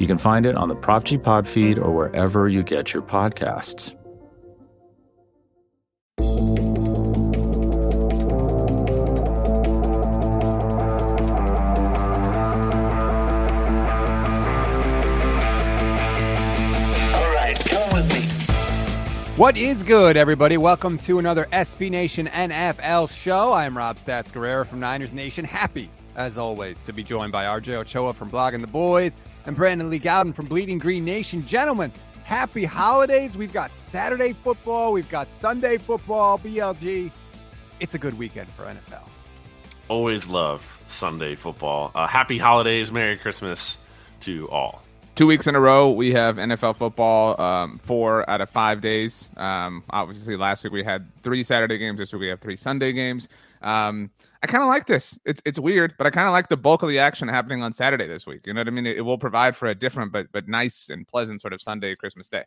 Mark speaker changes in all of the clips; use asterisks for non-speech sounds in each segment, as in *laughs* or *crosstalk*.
Speaker 1: You can find it on the Prop G Pod feed or wherever you get your podcasts. All right, come with me.
Speaker 2: What is good, everybody? Welcome to another SB Nation NFL show. I'm Rob Stats Guerrera from Niners Nation. Happy, as always, to be joined by RJ Ochoa from Blogging the Boys and Brandon Lee Gowton from Bleeding Green Nation. Gentlemen, happy holidays. We've got Saturday football, we've got Sunday football, BLG. It's a good weekend for NFL.
Speaker 3: Always love Sunday football. Uh, happy holidays, Merry Christmas to all.
Speaker 4: Two weeks in a row, we have NFL football. Um, four out of five days. Um, obviously, last week we had three Saturday games. This week we have three Sunday games. Um, I kind of like this. It's it's weird, but I kind of like the bulk of the action happening on Saturday this week. You know what I mean? It, it, will provide for a different but but nice and pleasant sort of Sunday Christmas day.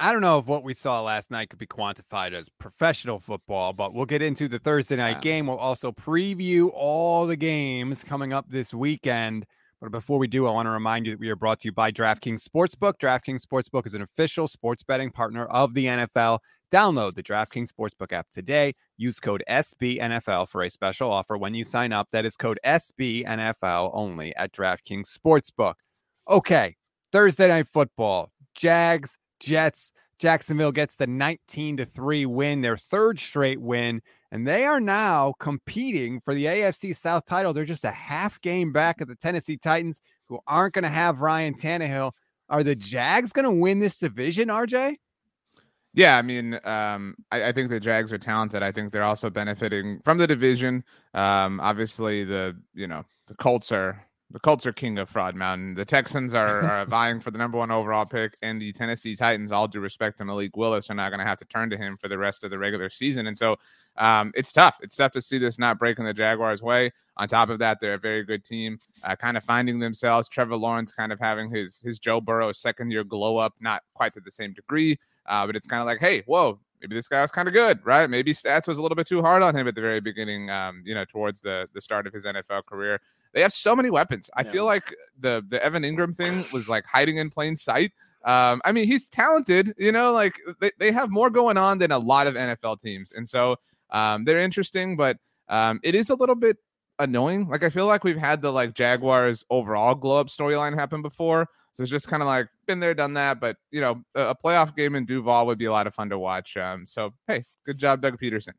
Speaker 2: I don't know if what we saw last night could be quantified as professional football, but we'll get into the Thursday night yeah. game. We'll also preview all the games coming up this weekend. But before we do, I want to remind you that we are brought to you by DraftKings Sportsbook. DraftKings Sportsbook is an official sports betting partner of the NFL. Download the DraftKings Sportsbook app today. Use code SBNFL for a special offer when you sign up. That is code SBNFL only at DraftKings Sportsbook. Okay, Thursday night football. Jags, Jets. Jacksonville gets the 19 to 3 win, their third straight win, and they are now competing for the AFC South title. They're just a half game back of the Tennessee Titans, who aren't going to have Ryan Tannehill. Are the Jags going to win this division, RJ?
Speaker 4: Yeah, I mean, um, I, I, think the Jags are talented. I think they're also benefiting from the division. Um, obviously, the you know the Colts are the Colts are king of fraud mountain. The Texans are, *laughs* are vying for the number one overall pick, and the Tennessee Titans, all due respect to Malik Willis, are not going to have to turn to him for the rest of the regular season. And so, um, it's tough. It's tough to see this not breaking the Jaguars' way. On top of that, they're a very good team, uh, kind of finding themselves. Trevor Lawrence kind of having his his Joe Burrow second year glow up, not quite to the same degree. Uh, but it's kind of like, hey, whoa, maybe this guy was kind of good, right? Maybe stats was a little bit too hard on him at the very beginning, um, you know, towards the the start of his NFL career. They have so many weapons. I yeah. feel like the the Evan Engram thing was like hiding in plain sight. Um, I mean, he's talented, you know, like they, they have more going on than a lot of NFL teams. And so um, they're interesting, but um, it is a little bit annoying. Like I feel like we've had the like Jaguars overall glow up storyline happen before. So it's just kind of like been there, done that. But you know, a, playoff game in Duval would be a lot of fun to watch. Um, so hey, good job, Doug Pederson.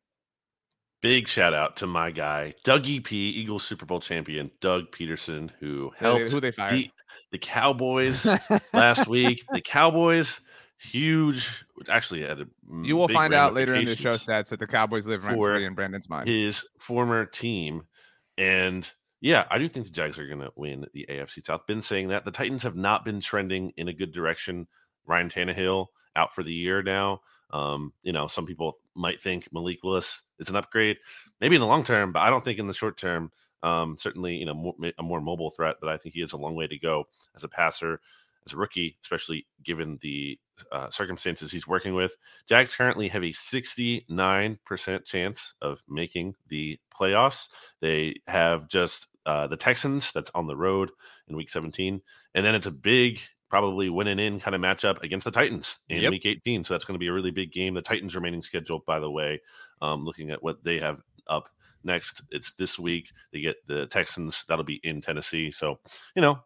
Speaker 3: Big shout out to my guy, Dougie P, Eagles Super Bowl champion, Doug Pederson, who helped
Speaker 4: who they fired
Speaker 3: the Cowboys *laughs* last week. The Cowboys, huge, actually had a
Speaker 4: you will find out later in the show stats that the Cowboys live rent free in Brandon's mind.
Speaker 3: His former team, and yeah, I do think the Jags are going to win the AFC South. Been saying that the Titans have not been trending in a good direction. Ryan Tannehill out for the year now. Um, you know, some people might think Malik Willis is an upgrade, maybe in the long term, but I don't think in the short term. Um, certainly, you know, more, a more mobile threat, but I think he has a long way to go as a passer, as a rookie, especially given the uh, circumstances he's working with. Jags currently have a 69% chance of making the playoffs. They have just uh, the Texans. That's on the road in Week 17, and then it's a big, probably winning in kind of matchup against the Titans in yep. Week 18. So that's going to be a really big game. The Titans' remaining schedule, by the way, um, looking at what they have up next, it's this week. They get the Texans. That'll be in Tennessee. So you know,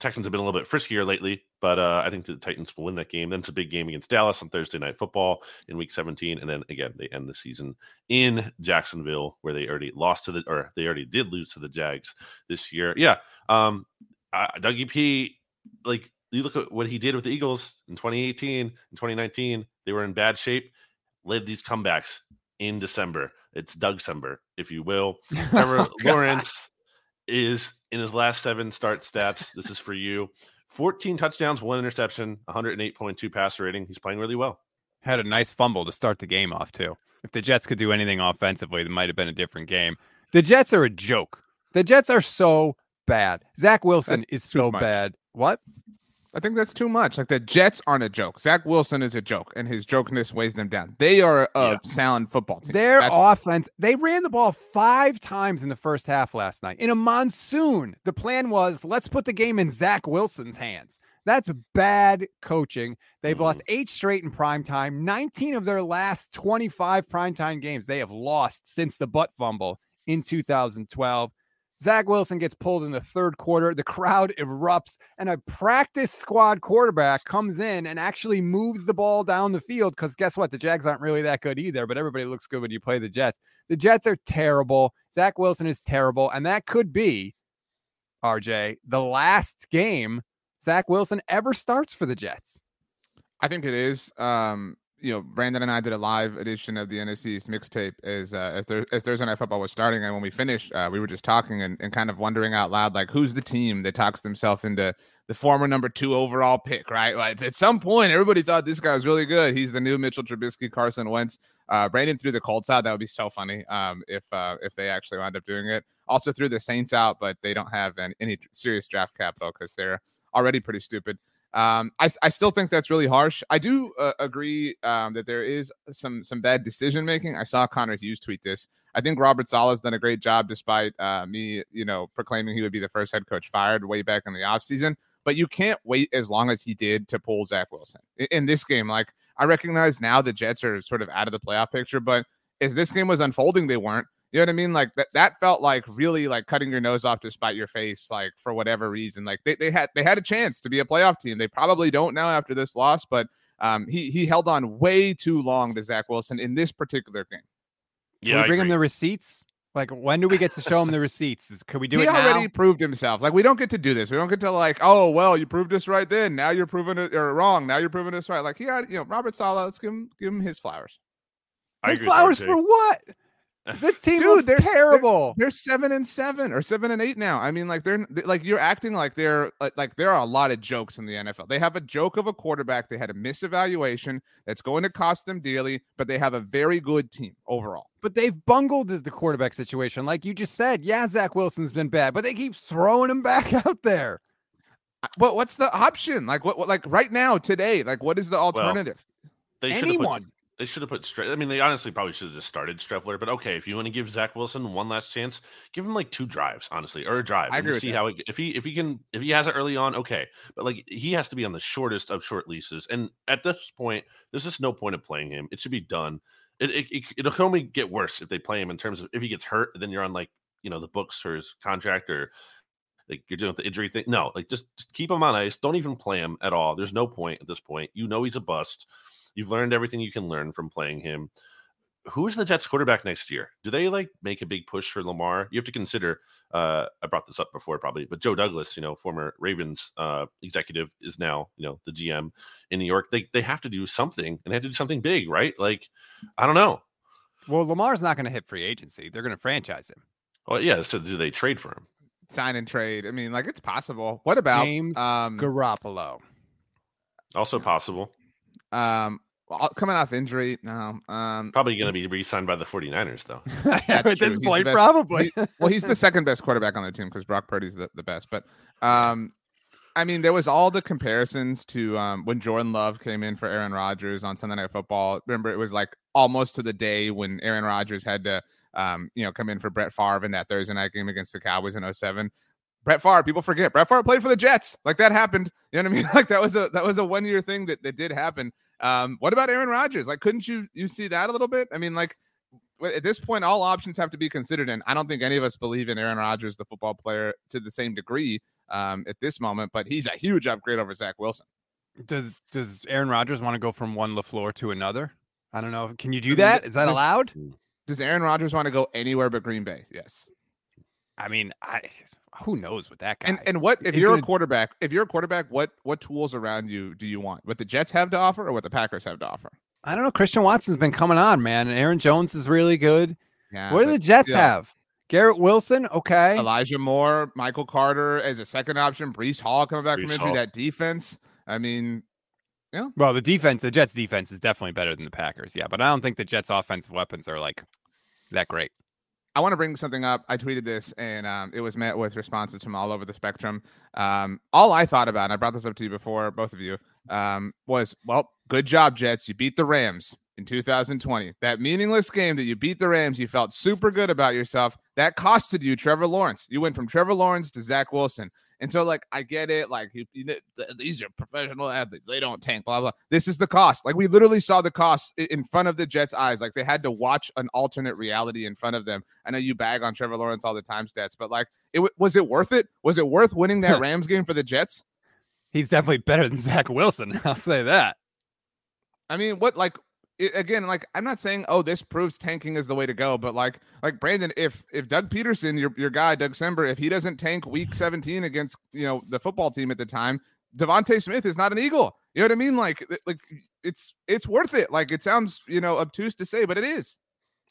Speaker 3: Texans have been a little bit friskier lately, but uh, I think the Titans will win that game. Then it's a big game against Dallas on Thursday Night Football in Week 17, and then again they end the season in Jacksonville, where they already lost to the or they already did lose to the Jags this year. Yeah, um, uh, Dougie P, like you look at what he did with the Eagles in 2018 and 2019, they were in bad shape. Led these comebacks in December. It's Doug December, if you will. *laughs* Trevor oh, Lawrence is in his last seven start stats. This is for you 14 touchdowns, one interception, 108.2 passer rating. He's playing really well.
Speaker 2: Had a nice fumble to start the game off, too. If the Jets could do anything offensively, it might have been a different game. The Jets are a joke. The Jets are so bad. Zach Wilson
Speaker 4: That's
Speaker 2: is so
Speaker 4: much.
Speaker 2: bad. What?
Speaker 4: I think that's too much. Like the Jets aren't a joke. Zach Wilson is a joke, and his jokeness weighs them down. They are a
Speaker 3: Yeah.
Speaker 4: sound football team.
Speaker 2: Their
Speaker 4: That's-
Speaker 2: offense, they ran the ball five times in the first half last night in a monsoon. The plan was let's put the game in Zach Wilson's hands. That's bad coaching. They've lost mm-hmm. eight straight in prime time. 19 of their last 25 primetime games they have lost since the butt fumble in 2012. Zach Wilson gets pulled in the third quarter. The crowd erupts, and a practice squad quarterback comes in and actually moves the ball down the field. Because guess what? The Jags aren't really that good either, but everybody looks good when you play the Jets. The Jets are terrible. Zach Wilson is terrible. And that could be, RJ, the last game Zach Wilson ever starts for the Jets.
Speaker 4: I think it is. Um, you know, Brandon and I did a live edition of the NFC East mixtape as uh, as, as Thursday Night Football was starting, and when we finished, uh, we were just talking and, and kind of wondering out loud, like, who's the team that talks themselves into the former number two overall pick, right? Like, at some point, everybody thought this guy was really good. He's the new Mitchell Trubisky, Carson Wentz. Uh, Brandon threw the Colts out. That would be so funny um, if uh, if they actually wound up doing it. Also threw the Saints out, but they don't have an, any serious draft capital because they're already pretty stupid. Um, I, I still think that's really harsh. I do uh, agree um, that there is some some bad decision making. I saw Connor Hughes tweet this. I think Robert Saleh's done a great job, despite uh, me, you know, proclaiming he would be the first head coach fired way back in the offseason. But you can't wait as long as he did to pull Zach Wilson in, in this game. Like I recognize now the Jets are sort of out of the playoff picture, but as this game was unfolding, they weren't. You know what I mean? Like that, that felt like really like cutting your nose off to spite your face, like for whatever reason. Like they, they had they had a chance to be a playoff team. They probably don't now after this loss, but um, he he held on way too long to Zach Wilson in this particular game.
Speaker 2: Can
Speaker 3: Yeah,
Speaker 2: we bring him the receipts? Like, when do we get to show him the receipts? Is, could we do
Speaker 4: he
Speaker 2: it
Speaker 4: already proved himself. Like we don't get to do this. We don't get to like, oh well, you proved us right then. Now you're proving it or wrong. Now you're proving us right. Like he already, you know, Robert Saleh. Let's give him give him his flowers.
Speaker 3: I
Speaker 2: His flowers for what? The *laughs* team
Speaker 4: Dude,
Speaker 2: looks
Speaker 4: they're- they're-
Speaker 2: terrible.
Speaker 4: They're seven and seven or seven and eight now. I mean, like they're like you're acting like they're like, like there are a lot of jokes in the NFL. They have a joke of a quarterback. They had a misevaluation that's going to cost them dearly, but they have a very good team overall.
Speaker 2: but they've bungled the, the quarterback situation. Like you just said, yeah, Zach Wilson's been bad, but they keep throwing him *laughs* back out there.
Speaker 4: I- But what's the option? Like what, what like right now today? Like what is the alternative?
Speaker 3: They should put
Speaker 2: Anyone.
Speaker 3: They should have put. Stre- I mean, they honestly probably should have just started Streveler. But okay, if you want to give Zach Wilson one last chance, give him like two drives, honestly, or a drive.
Speaker 4: I
Speaker 3: and
Speaker 4: agree with
Speaker 3: see
Speaker 4: that.
Speaker 3: how it, if he if he can if he has it early on, okay. But like he has to be on the shortest of short leases. And at this point, there's just no point of playing him. It should be done. It, it, it it'll only get worse if they play him in terms of if he gets hurt, then you're on like you know the books for his contract or like you're doing the injury thing. No, like just, just keep him on ice. Don't even play him at all. There's no point at this point. You know he's a bust. You've learned everything you can learn from playing him. Who's the Jets quarterback next year? Do they like make a big push for Lamar? You have to consider. Uh, I brought this up before, probably, but Joe Douglas, you know, former Ravens uh, executive, is now you know the GM in New York. They they have to do something, and they have to do something big, right? Like, I don't know.
Speaker 2: Well, Lamar's not going to hit free agency. They're going to franchise him.
Speaker 3: Well, yeah. So do they trade for him?
Speaker 4: Sign and trade. I mean, like it's possible. What about
Speaker 2: James
Speaker 4: um
Speaker 2: Garoppolo.
Speaker 3: Also possible.
Speaker 4: um well, coming off injury? No. Um
Speaker 3: Probably going to be re-signed by the 49ers, though. *laughs*
Speaker 2: At
Speaker 4: true.
Speaker 2: this
Speaker 4: He's
Speaker 2: point,
Speaker 4: best-
Speaker 2: probably.
Speaker 4: well, he's the *laughs* second best quarterback on the team because Brock Purdy's the, the best. But um, I mean, there was all the comparisons to um, when Jordan Love came in for Aaron Rodgers on Sunday Night Football. Remember, it was like almost to the day when Aaron Rodgers had to, um, you know, come in for Brett Favre in that Thursday night game against the Cowboys in 07. Brett Favre, people forget Brett Favre played for the Jets. Like that happened. You know what I mean? *laughs* Like that was a that was a one year thing that, that did happen. Um, what about Aaron Rodgers? Like, couldn't you you see that a little bit? I mean, like at this point, all options have to be considered, and I don't think any of us believe in Aaron Rodgers, the football player, to the same degree um, at this moment. But he's a huge upgrade over Zach Wilson.
Speaker 2: Does Does Aaron Rodgers want to go from one LaFleur to another? I don't know. Can you do
Speaker 4: mean,
Speaker 2: that? Is that
Speaker 4: there's-
Speaker 2: allowed?
Speaker 4: Does Aaron Rodgers want to go anywhere but Green Bay? Yes.
Speaker 2: I mean, I who knows with that guy?
Speaker 4: And and what if
Speaker 2: He's
Speaker 4: you're
Speaker 2: gonna-
Speaker 4: a quarterback? If you're a quarterback, what what tools around you do you want? What the Jets have to offer, or what the Packers have to offer?
Speaker 2: I don't know. Christian Watson's been coming on, man. And Aaron Jones is really good.
Speaker 4: Yeah.
Speaker 2: what do the Jets
Speaker 4: still,
Speaker 2: have? Garrett Wilson, okay.
Speaker 4: Elijah Moore, Michael Carter as a second option, Breece Hall coming back
Speaker 3: Breece
Speaker 4: from injury.
Speaker 3: Hall.
Speaker 4: That defense. I mean, yeah.
Speaker 2: Well, the defense, the Jets defense is definitely better than the Packers. Yeah, but I don't think the Jets offensive weapons are like that great.
Speaker 4: I want to bring something up. I tweeted this and um, it was met with responses from all over the spectrum. Um, all I thought about, and I brought this up to you before, both of you, um, was well, good job, Jets. You beat the Rams in 2020. That meaningless game that you beat the Rams, you felt super good about yourself. That costed you Trevor Lawrence. You went from Trevor Lawrence to Zach Wilson. And so, like, I get it. Like, you, you these are professional athletes. They don't tank, blah, blah. This is the cost. Like, we literally saw the cost in front of the Jets' eyes. Like, they had to watch an alternate reality in front of them. I know you bag on Trevor Lawrence all the time, stats, but like, it w- was it worth it? Was it worth winning that *laughs* Rams game for the Jets?
Speaker 2: He's definitely better than Zach Wilson. *laughs* I'll say that.
Speaker 4: I mean, what like i again? Like, I'm not saying oh this proves tanking is the way to go, but like like Brandon, if if Doug Pederson, your your guy Doug Sember, if he doesn't tank Week 17 against you know the football team at the time, DeVonta Smith is not an Eagle. You know what I mean? Like like it's it's worth it. Like it sounds you know obtuse to say, but it is.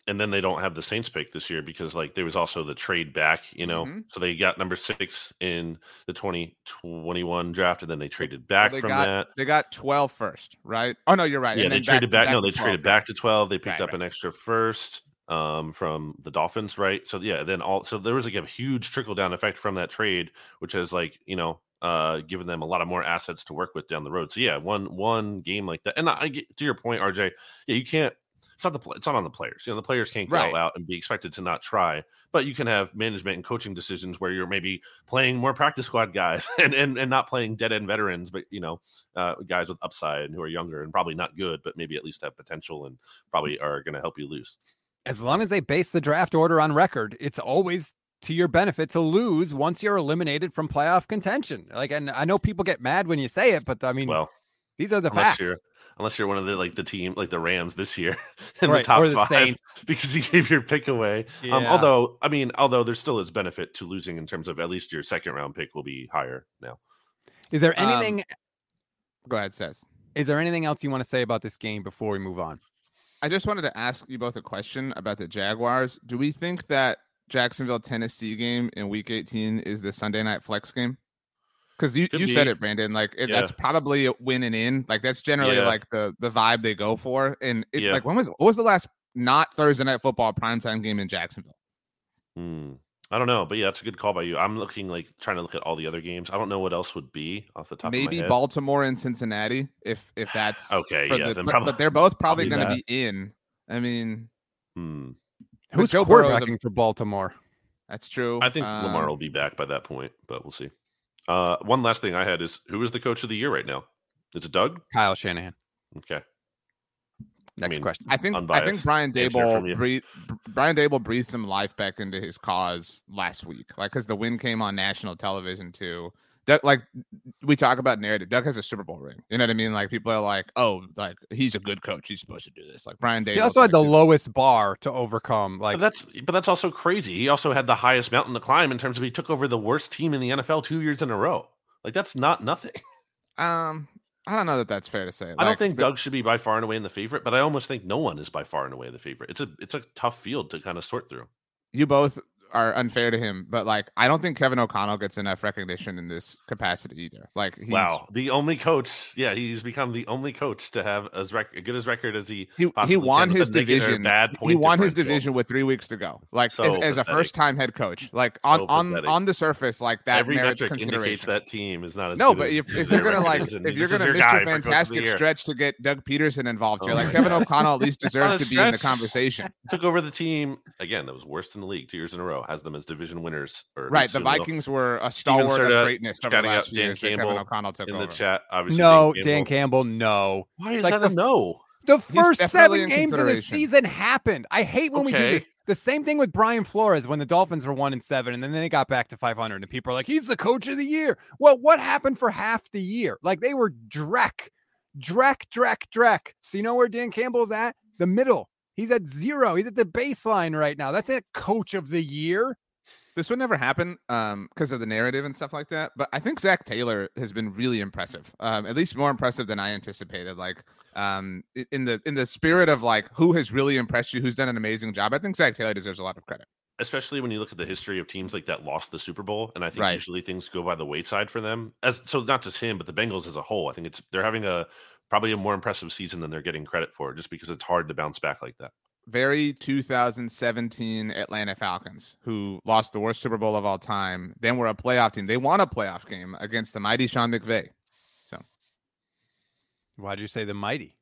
Speaker 3: And then they don't have the Saints pick this year because like there was also the trade back, you know.
Speaker 4: Mhm.
Speaker 3: So they got number six in the 2021 draft, and then they traded back
Speaker 4: they
Speaker 3: from
Speaker 4: got
Speaker 3: that.
Speaker 4: they got 12 first, right? Oh no, you're right.
Speaker 3: Yeah,
Speaker 4: And
Speaker 3: they
Speaker 4: then
Speaker 3: traded back. no,
Speaker 4: to
Speaker 3: they
Speaker 4: 12,
Speaker 3: traded back to 12. They picked
Speaker 4: Right,
Speaker 3: up
Speaker 4: right.
Speaker 3: an extra first um, from the Dolphins, right? So yeah, then all so there was like a huge trickle down effect from that trade, which has like you know uh given them a lot of more assets to work with down the road. So yeah, one one game like that, and I, I get to your point, RJ. Yeah, you can't. It's not the it's not on the players. You know, the players can't go
Speaker 4: Right.
Speaker 3: out and be expected to not try. But you can have management and coaching decisions where you're maybe playing more practice squad guys *laughs* and and, and not playing dead end veterans, but you know, uh, guys with upside and who are younger and probably not good, but maybe at least have potential and probably are going to help you lose.
Speaker 2: As long as they base the draft order on record, it's always to your benefit to lose once you're eliminated from playoff contention. Like, and I know people get mad when you say it, but I mean,
Speaker 3: Well,
Speaker 2: these are the facts.
Speaker 3: You're unless you're one of the like the team like the Rams this year *laughs* in
Speaker 2: Right,
Speaker 3: the top
Speaker 2: or the
Speaker 3: five
Speaker 2: Saints. *laughs*
Speaker 3: because you gave your pick away. Um, although I mean, although there still is benefit to losing in terms of at least your second round pick will be higher now.
Speaker 2: Is there
Speaker 4: Um,
Speaker 2: anything?
Speaker 4: Go ahead, says.
Speaker 2: is there anything else you want to say about this game before we move on?
Speaker 4: I just wanted to ask you both a question about the Jaguars. Do we think that Jacksonville Tennessee game in Week 18 is the Sunday night flex game? Because you,
Speaker 3: Could
Speaker 4: you said it, Brandon. Like it,
Speaker 3: Yeah.
Speaker 4: that's probably a win and in. Like that's generally
Speaker 3: Yeah.
Speaker 4: like the the vibe they go for. And it,
Speaker 3: Yeah.
Speaker 4: like when was what was the last not Thursday night football primetime game in Jacksonville?
Speaker 3: Hmm. I don't know, but yeah, that's a good call by you. I'm looking like trying to look at all the other games. I don't know what else would be off the top of
Speaker 4: Maybe. Baltimore and Cincinnati, if if that's
Speaker 3: Okay, yeah,
Speaker 4: the- but,
Speaker 3: prob-
Speaker 4: but they're both probably
Speaker 3: probably
Speaker 4: going to be in. I mean,
Speaker 3: Hmm.
Speaker 2: Who's quarterbacking for Baltimore?
Speaker 4: that's true.
Speaker 3: I think Lamar
Speaker 4: Um,
Speaker 3: will be back by that point, but we'll see. Uh, one last thing I had is who is the coach of the year right now? Is it Doug?
Speaker 2: Kyle Shanahan.
Speaker 3: Okay.
Speaker 2: Next
Speaker 3: mean,
Speaker 2: question.
Speaker 4: I think I think Brian
Speaker 3: Daboll
Speaker 4: breathed, Brian Daboll breathed some life back into his cause last week, like because the win came on national television too. Doug, like we talk about narrative. Doug has a Super Bowl ring. You know what I mean? Like people are like, "Oh, like he's a good coach. He's supposed to do this." Like Brian Daboll.
Speaker 2: He also had the lowest bar to overcome. Like
Speaker 3: but that's but that's also crazy. He also had the highest mountain to climb in terms of he took over the worst team in the NFL two years in a row. Like that's not nothing. *laughs*
Speaker 4: Um, I don't know that that's fair to say.
Speaker 3: I don't think
Speaker 4: the-
Speaker 3: Doug should be by far and away in the favorite, but I almost think no one is by far and away the favorite. It's a it's a tough field to kind of sort through.
Speaker 4: you both are unfair to him, but like I don't think Kevin O'Connell gets enough recognition in this capacity either. Like he's,
Speaker 3: wow, the only coach, yeah, he's become the only coach to have as rec- good as record as he
Speaker 4: he, he won his
Speaker 3: a negative or
Speaker 4: division.
Speaker 3: Bad point
Speaker 4: he won his division with three weeks to go. Like
Speaker 3: So
Speaker 4: as, as a first time head coach, like on
Speaker 3: So
Speaker 4: on on the surface, like that
Speaker 3: Every
Speaker 4: merits
Speaker 3: metric indicates that team is not as
Speaker 4: No, but if, *laughs* if you're gonna like if you're gonna miss
Speaker 3: your guy
Speaker 4: Mr.
Speaker 3: for Coach of the
Speaker 4: Fantastic stretch to get Doug Pederson involved here,
Speaker 3: Oh
Speaker 4: like Kevin. O'Connell at least *laughs* deserves to be in the conversation.
Speaker 3: took over the team again that was worst in the league two years in a row. Has them as division winners. Or
Speaker 4: Right, the. Vikings were a stalwart
Speaker 3: Serta
Speaker 4: of greatness over the last few
Speaker 3: Dan
Speaker 4: years. that Kevin
Speaker 3: Campbell
Speaker 4: O'Connell took
Speaker 3: in
Speaker 4: over.
Speaker 3: the chat. Obviously,
Speaker 2: no,
Speaker 3: Dan
Speaker 2: Dan Campbell, no.
Speaker 3: Why is
Speaker 2: Like
Speaker 3: that
Speaker 2: the
Speaker 3: a no?
Speaker 2: The first seven games of the season happened. I hate when we do this. The same thing with Brian Flores when the Dolphins were one and seven, and then they got back to 500, and people are like, "He's the coach of the year." Well, what happened for half the year? Like they were dreck, dreck, dreck, dreck. So you know where Dan Campbell's at? The middle. He's at zero. He's at the baseline right now. That's it. Coach of the year.
Speaker 4: This would never happen um because of the narrative and stuff like that. But I think Zach Taylor has been really impressive. Um, at least more impressive than I anticipated. Like um in the in the spirit of like who has really impressed you, who's done an amazing job. I think Zach Taylor deserves a lot of credit.
Speaker 3: especially when you look at the history of teams like that lost the Super Bowl, and I think
Speaker 4: Right.
Speaker 3: usually things go by the wayside for them. As so, not just him, but the Bengals as a whole. I think it's they're having a probably a more impressive season than they're getting credit for, just because it's hard to bounce back like that.
Speaker 4: very 2017 Atlanta Falcons, who lost the worst Super Bowl of all time. Then were a playoff team. They won a playoff game against the mighty Sean McVay. So
Speaker 2: Why'd you say the mighty?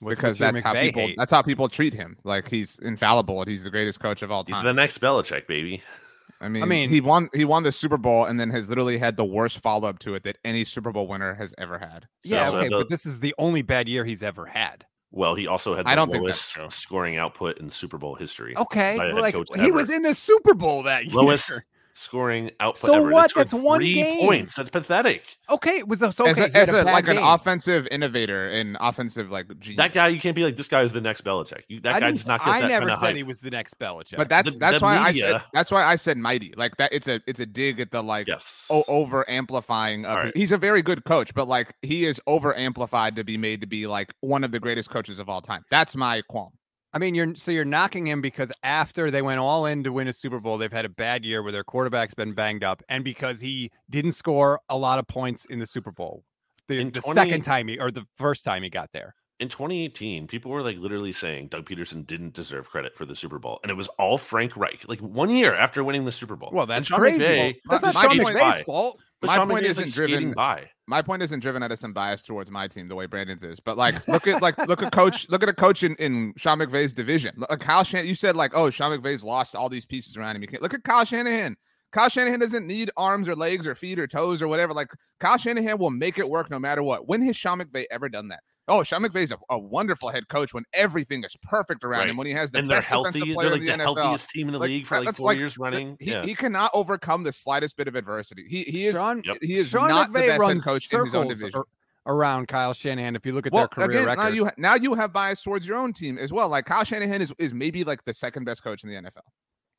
Speaker 2: What's-
Speaker 4: because
Speaker 2: what's your
Speaker 4: that's how people
Speaker 2: hate?
Speaker 4: that's how people treat him. Like he's infallible and he's the greatest coach of all time.
Speaker 3: He's the next Belichick, baby. *laughs*
Speaker 4: I mean,
Speaker 2: mean-
Speaker 4: he won he won the Super Bowl and then has literally had the worst follow up to it that any Super Bowl winner has ever had. So,
Speaker 2: Yeah,
Speaker 3: So
Speaker 2: okay,
Speaker 3: the-
Speaker 2: but this is the only bad year he's ever had.
Speaker 3: Well, he also had the
Speaker 4: I don't
Speaker 3: lowest
Speaker 4: true.
Speaker 3: scoring output in Super Bowl history.
Speaker 2: Okay,
Speaker 3: by a
Speaker 2: but
Speaker 3: head
Speaker 2: like
Speaker 3: coach
Speaker 2: he was in the Super Bowl that year.
Speaker 3: lowest scoring output
Speaker 2: So
Speaker 3: ever.
Speaker 2: What?
Speaker 3: scored
Speaker 2: That's one
Speaker 3: three
Speaker 2: game.
Speaker 3: points. That's pathetic.
Speaker 2: Okay, it was a, so okay.
Speaker 4: as, a, as
Speaker 2: a
Speaker 4: a,
Speaker 2: bad
Speaker 4: like an offensive innovator and offensive like genius.
Speaker 3: That guy, you can't be like this guy is the next Belichick. You, that
Speaker 2: I,
Speaker 3: guy
Speaker 2: didn't,
Speaker 3: does not get
Speaker 2: I
Speaker 3: that
Speaker 2: never
Speaker 3: kind of
Speaker 2: said
Speaker 3: hype.
Speaker 2: he was the next Belichick.
Speaker 4: But that's
Speaker 3: The-
Speaker 4: that's
Speaker 3: the
Speaker 4: why I said that's why I said mighty. Like that it's a it's a dig at the like
Speaker 3: yes.
Speaker 4: o- over amplifying of
Speaker 3: right.
Speaker 4: he's a very good coach, but like he is over amplified to be made to be like one of the greatest coaches of all time. That's my qualm.
Speaker 2: I mean, you're so you're knocking him because after they went all in to win a Super Bowl, they've had a bad year where their quarterback's been banged up, and because he didn't score a lot of points in the Super Bowl, the,
Speaker 3: In
Speaker 2: the
Speaker 3: 20
Speaker 2: second time he or the first time he got there.
Speaker 3: in 2018, people were like literally saying Doug Pederson didn't deserve credit for the Super Bowl, and it was all Frank Reich. Like one year after winning the Super Bowl.
Speaker 2: Well, that's crazy.
Speaker 3: McVay
Speaker 2: That's not
Speaker 4: my
Speaker 2: Sean McVay's fault.
Speaker 3: But
Speaker 4: my
Speaker 3: Sean
Speaker 4: point
Speaker 3: McVay is like
Speaker 4: isn't driven-
Speaker 3: by.
Speaker 4: My point isn't driven out of some bias towards my team the way Brandon's is, but like look at *laughs* like look at coach look at a coach in, in Sean McVay's division. Like Kyle Shan, you said like oh Sean McVay's lost all these pieces around him. You can't look at Kyle Shanahan. Kyle Shanahan doesn't need arms or legs or feet or toes or whatever. Like Kyle Shanahan will make it work no matter what. When has Sean McVay ever done that? Oh, Sean McVay's a, a wonderful head coach when everything is perfect around
Speaker 3: Right.
Speaker 4: him. When he has the
Speaker 3: And they're
Speaker 4: best defensive player
Speaker 3: They're like
Speaker 4: in
Speaker 3: the
Speaker 4: the, NFL.
Speaker 3: healthiest team in the
Speaker 4: Like,
Speaker 3: league for
Speaker 4: that-
Speaker 3: like four
Speaker 4: like-
Speaker 3: years running.
Speaker 4: He,
Speaker 3: yeah.
Speaker 4: he cannot overcome the slightest bit of adversity. He he is
Speaker 2: Sean,
Speaker 3: Yep.
Speaker 4: he is
Speaker 2: Sean
Speaker 4: not the
Speaker 2: McVay
Speaker 4: best head
Speaker 2: runs
Speaker 4: coach in his own
Speaker 2: circles
Speaker 4: division.
Speaker 2: ar- around Kyle Shanahan. If you look at
Speaker 4: Well,
Speaker 2: their career
Speaker 4: again,
Speaker 2: record,
Speaker 4: now you ha- now you have bias towards your own team as well. Like Kyle Shanahan is, is maybe like the second best coach in the NFL.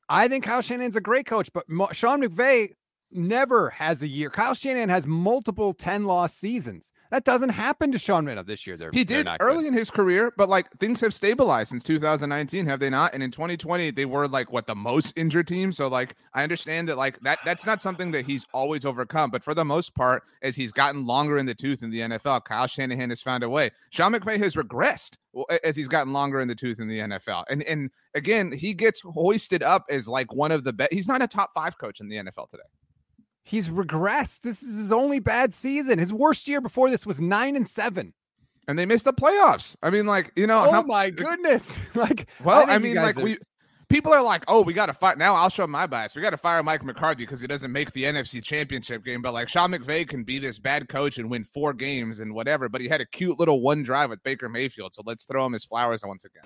Speaker 2: I think Kyle Shanahan's a great coach, but Mo- Sean McVay never has a year. Kyle Shanahan has multiple 10 loss seasons. That doesn't happen to Sean McVay. This year, they're
Speaker 4: He did early
Speaker 2: good.
Speaker 4: in his career, but like things have stabilized since 2019, have they not? And in 2020, they were like what the most injured team. So like I understand that like that that's not something that he's always overcome, but for the most part, as he's gotten longer in the tooth in the NFL, Kyle Shanahan has found a way. Sean McVay has regressed as he's gotten longer in the tooth in the NFL, and and again he gets hoisted up as like one of the best. He's not a top five coach in the NFL today.
Speaker 2: He's regressed. This is his only bad season. His worst year before this was nine and seven.
Speaker 4: and they missed the playoffs. I mean, like you know,
Speaker 2: Oh
Speaker 4: how-
Speaker 2: my goodness! *laughs* like,
Speaker 4: Well,
Speaker 2: think
Speaker 4: I, mean, like
Speaker 2: are-
Speaker 4: we people are like, oh, we got to fight now. I'll show my bias. We got to fire Mike McCarthy because he doesn't make the NFC Championship game. But like Sean McVay can be this bad coach and win four games and whatever. But he had a cute little one drive with Baker Mayfield, so let's throw him his flowers once again.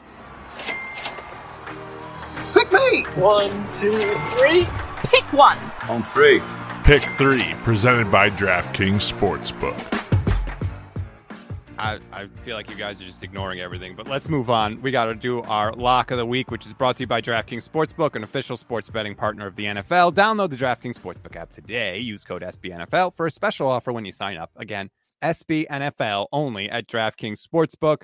Speaker 5: Pick me! One, two, three.
Speaker 6: Pick one.
Speaker 7: On three.
Speaker 8: Pick three, presented by DraftKings Sportsbook.
Speaker 2: I, I feel like you guys are just ignoring everything, but let's move on. We got to do our lock of the week, which is brought to you by DraftKings Sportsbook, an official sports betting partner of the NFL. Download the DraftKings Sportsbook app today. Use code SBNFL for a special offer when you sign up. Again, SBNFL only at DraftKings Sportsbook.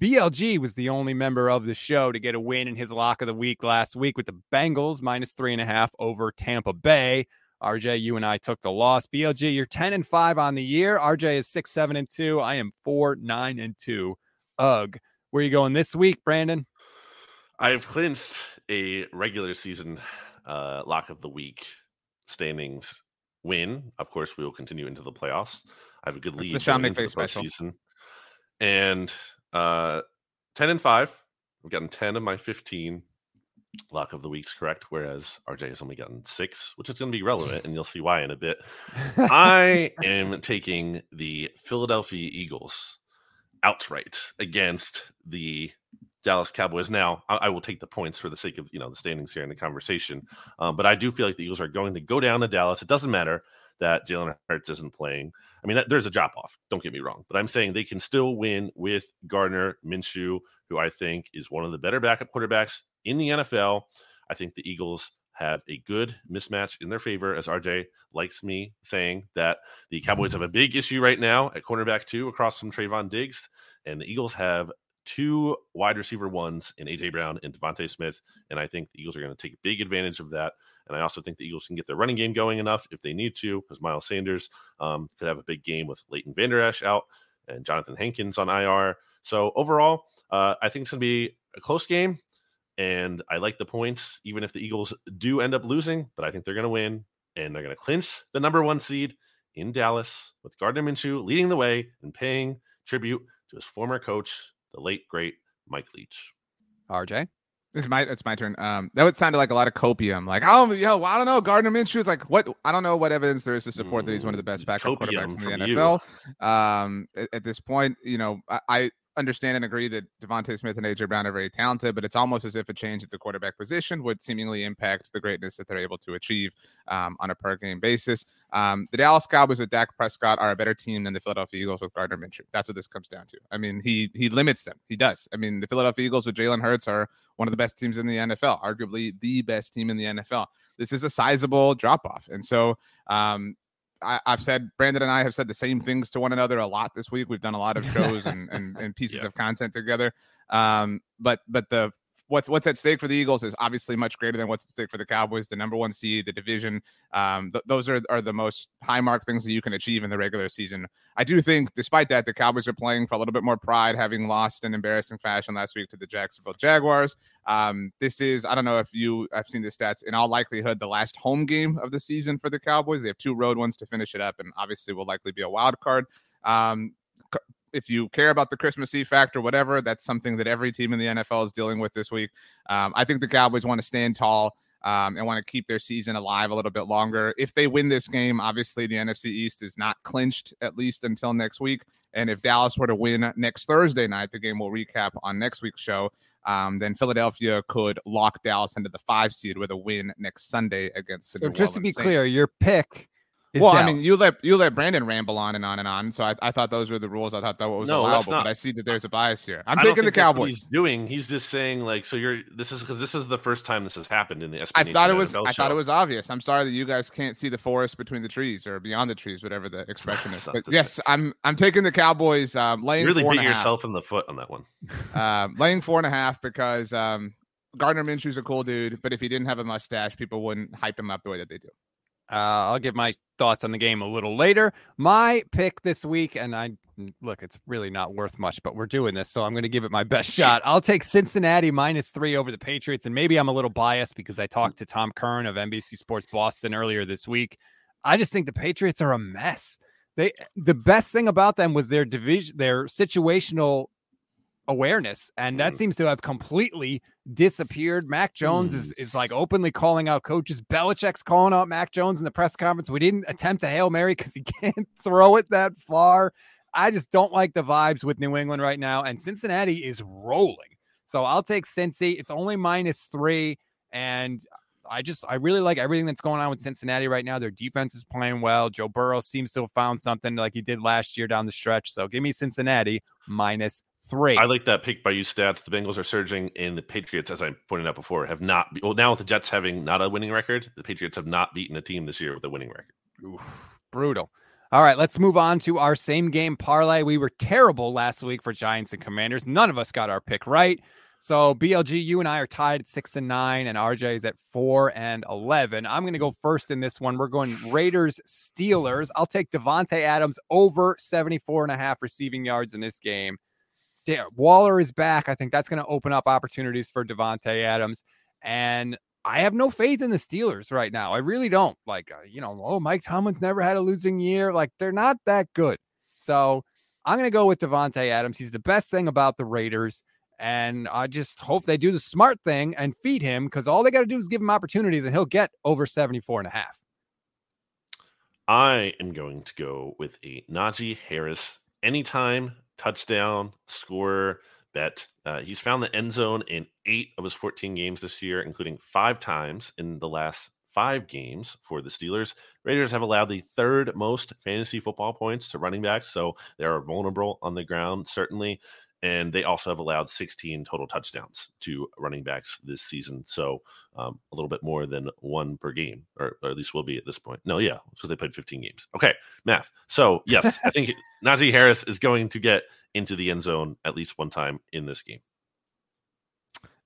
Speaker 2: BLG was the only member of the show to get a win in his lock of the week last week with the Bengals minus three and a half over Tampa Bay. RJ, you and I took the loss. BLG, you're 10 and 5 on the year. RJ is 6, 7 and 2. I am 4, 9 and 2. Ugh. Where you going this week, Brandon?
Speaker 3: I've clinched a regular season uh, lock of the week standings win. Of course, we will continue into the playoffs. I have a good
Speaker 4: That's
Speaker 3: lead
Speaker 4: the Sean McVay
Speaker 3: the
Speaker 4: special.
Speaker 3: postseason. And uh, 10 and 5. I've gotten 10 of my 15 lock of the weeks correct, whereas RJ has only gotten six, which is going to be *laughs* relevant, and you'll see why in a bit. I *laughs* am taking the Philadelphia Eagles outright against the Dallas Cowboys. Now, I, I will take the points for the sake of you know the standings here in the conversation, um, but I do feel like the Eagles are going to go down to Dallas. It doesn't matter that Jalen Hurts isn't playing. I mean, that, there's a drop off. Don't get me wrong, but I'm saying they can still win with Gardner Minshew, who I think is one of the better backup quarterbacks in the NFL. I think the Eagles have a good mismatch in their favor, as RJ likes me saying that the Cowboys have a big issue right now at cornerback two across from Trevon Diggs, and the Eagles have two wide receiver ones in AJ Brown and DeVonta Smith. And I think the Eagles are going to take a big advantage of that. And I also think the Eagles can get their running game going enough if they need to, because Miles Sanders um, could have a big game with Leighton Vander Esch out and Jonathan Hankins on IR. So overall, uh, I think it's going to be a close game. And I like the points, even if the Eagles do end up losing, but I think they're going to win and they're going to clinch the number one seed in Dallas with Gardner Minshew leading the way and paying tribute to his former coach, the late great Mike Leach.
Speaker 2: RJ.
Speaker 4: This is my it's my turn. Um, that would sound like a lot of copium. Like, oh, yo, well, I don't know. Gardner Minshew is like, what? I don't know what evidence there is to support mm, that he's one of the best backup quarterbacks in the NFL. Um, at, at, this point, you know, I, I understand and agree that DeVonta Smith and AJ Brown are very talented, but it's almost as if a change at the quarterback position would seemingly impact the greatness that they're able to achieve um, on a per game basis. Um, the Dallas Cowboys with Dak Prescott are a better team than the Philadelphia Eagles with Gardner Minshew. That's what this comes down to. I mean, he he limits them. He does. I mean, the Philadelphia Eagles with Jalen Hurts are one of the best teams in the NFL, arguably the best team in the NFL. This is a sizable drop off, and so um, I, have said Brandon and I have said the same things to one another a lot this week. We've done a lot of *laughs* shows and, and, and pieces yeah. of content together. Um, but but the what's what's at stake for the Eagles is obviously much greater than what's at stake for the Cowboys. The number one seed, the division, um, th- those are are the most high mark things that you can achieve in the regular season. I do think, despite that, the Cowboys are playing for a little bit more pride, having lost in embarrassing fashion last week to the Jacksonville Jaguars. Um, this is I don't know if you I've seen the stats. In all likelihood, the last home game of the season for the Cowboys. They have two road ones to finish it up, and obviously will likely be a wild card. Um, if you care about the Christmas Eve factor, whatever, that's something that every team in the NFL is dealing with this week. Um, I think the Cowboys want to stand tall um, and want to keep their season alive a little bit longer. If they win this game, obviously the NFC East is not clinched at least until next week. And if Dallas were to win next Thursday night, the game will recap on next week's show. Um, then Philadelphia could lock Dallas into the five seed with a win next Sunday against the
Speaker 2: so
Speaker 4: New
Speaker 2: just
Speaker 4: to be
Speaker 2: Saints. clear, your pick
Speaker 4: well, I mean, you let you let Brandon ramble on and on and on. So I, I thought those were the rules. I thought that was no, allowable. But I see that there's a bias here. I'm taking the Cowboys.
Speaker 3: he's doing. He's just saying like, so you're. This is because this is the first time this has happened in the.
Speaker 4: I thought it was. I thought it was obvious. I'm sorry that you guys can't see the forest between the trees or beyond the trees, whatever the *laughs* expression is. But yes, same. I'm. I'm taking the Cowboys. Um, laying.
Speaker 3: You really
Speaker 4: beat
Speaker 3: yourself in the foot on that one. *laughs*
Speaker 4: um, laying four and a half because um, Gardner Minshew's a cool dude, but if he didn't have a mustache, people wouldn't hype him up the way that they do.
Speaker 2: Uh, I'll give my thoughts on the game a little later. My pick this week, and I look, it's really not worth much, but we're doing this, so I'm going to give it my best shot. I'll take Cincinnati minus three over the Patriots, and maybe I'm a little biased because I talked to Tom Curran of NBC Sports Boston earlier this week. I just think the Patriots are a mess. They the best thing about them was their division, their situational awareness, and that mm. seems to have completely disappeared. Mac Jones mm. is is like openly calling out coaches. Belichick's calling out Mac Jones in the press conference. We didn't attempt a hail mary because he *laughs* can't throw it that far. I just don't like the vibes with New England right now, and Cincinnati is rolling. So I'll take Cincy. It's only minus three, and I just I really like everything that's going on with Cincinnati right now. Their defense is playing well. Joe Burrow seems to have found something like he did last year down the stretch. So give me Cincinnati minus three.
Speaker 3: I like that pick by you stats. The Bengals are surging, and the Patriots, as I pointed out before, have not. Well, now with the Jets having not a winning record, the Patriots have not beaten a team this year with a winning record.
Speaker 2: Oof, brutal. All right, let's move on to our same game parlay. We were terrible last week for Giants and Commanders. None of us got our pick right. So BLG, you and I are tied at six and nine, and RJ is at four and eleven. I'm going to go first in this one. We're going Raiders Steelers. I'll take Davante Adams over 74 and a half receiving yards in this game. Waller is back. I think that's going to open up opportunities for Davante Adams. And I have no faith in the Steelers right now. I really don't. Like, uh, you know, oh, Mike Tomlin's never had a losing year. Like, they're not that good. So I'm going to go with Davante Adams. He's the best thing about the Raiders. And I just hope they do the smart thing and feed him because all they got to do is give him opportunities and he'll get over 74 and a half.
Speaker 3: I am going to go with a Najee Harris anytime touchdown scorer bet. Uh, he's found the end zone in eight of his 14 games this year, including five times in the last five games for the Steelers. Raiders have allowed the third most fantasy football points to running backs, so they are vulnerable on the ground, certainly. And they also have allowed 16 total touchdowns to running backs this season. So um, a little bit more than one per game, or, or at least will be at this point. No, yeah, because they played 15 games. Okay, math. So yes, I think *laughs* Najee Harris is going to get into the end zone at least one time in this game.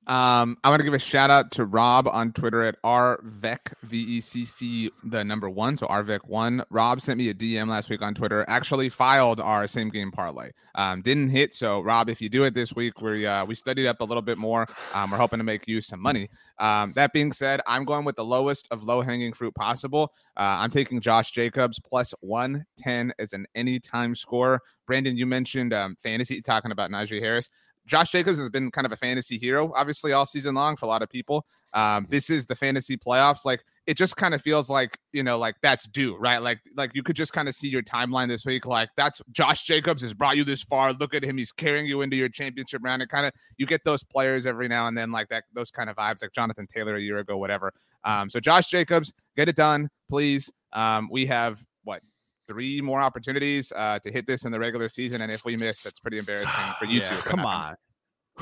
Speaker 4: Um, I want to give a shout out to Rob on Twitter at rvec v e c c the number one, so rvec one. Rob sent me a DM last week on Twitter. Actually, filed our same game parlay. Um, didn't hit. So Rob, if you do it this week, we uh, we studied up a little bit more. Um, we're hoping to make you some money. Um, that being said, I'm going with the lowest of low hanging fruit possible. Uh, I'm taking Josh Jacobs plus 110 as an anytime score. Brandon, you mentioned um, fantasy talking about Najee Harris. Josh Jacobs has been kind of a fantasy hero, obviously, all season long for a lot of people. Um, this is the fantasy playoffs. Like it just kind of feels like you know, like that's due, right? Like like you could just kind of see your timeline this week. Like that's Josh Jacobs has brought you this far. Look at him; he's carrying you into your championship round. And kind of you get those players every now and then, like that, those kind of vibes, like Jonathan Taylor a year ago, whatever. Um, so Josh Jacobs, get it done, please. Um, we have three more opportunities uh, to hit this in the regular season. And if we miss, that's pretty embarrassing for *sighs* you
Speaker 2: Yeah,
Speaker 4: two.
Speaker 2: come on. *laughs*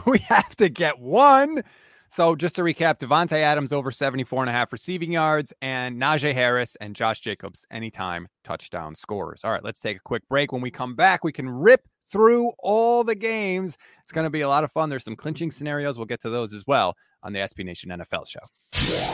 Speaker 2: We have to get one. So just to recap, Davante Adams over 74 and a half receiving yards and Najee Harris and Josh Jacobs anytime touchdown scorers. All right, let's take a quick break. When we come back, we can rip through all the games. It's going to be a lot of fun. There's some clinching scenarios. We'll get to those as well on the SB Nation NFL show.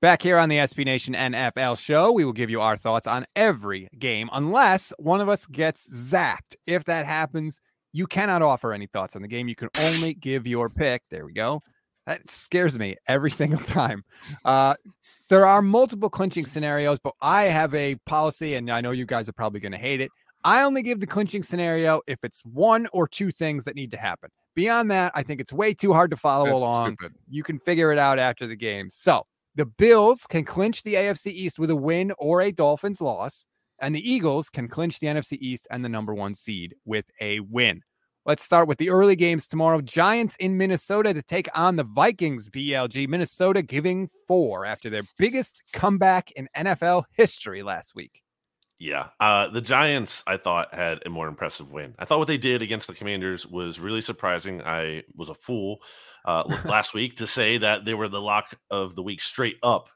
Speaker 2: Back here on the SB Nation NFL show, we will give you our thoughts on every game, unless one of us gets zapped. If that happens, you cannot offer any thoughts on the game. You can only give your pick. There we go. That scares me every *laughs* single time. Uh, there are multiple clinching scenarios, but I have a policy, and I know you guys are probably going to hate it. I only give the clinching scenario if it's one or two things that need to happen. Beyond that, I think it's way too hard to follow
Speaker 4: That's
Speaker 2: along.
Speaker 4: stupid.
Speaker 2: You can figure it out after the game. So the Bills can clinch the AFC East with a win or a Dolphins loss, and the Eagles can clinch the NFC East and the number one seed with a win. Let's start with the early games tomorrow. Giants in Minnesota to take on the Vikings. BLG Minnesota giving four after their biggest comeback in NFL history last week.
Speaker 3: Yeah. Uh, the Giants, I thought, had a more impressive win. I thought what they did against the Commanders was really surprising. I was a fool uh, *laughs* last week to say that they were the lock of the week straight up,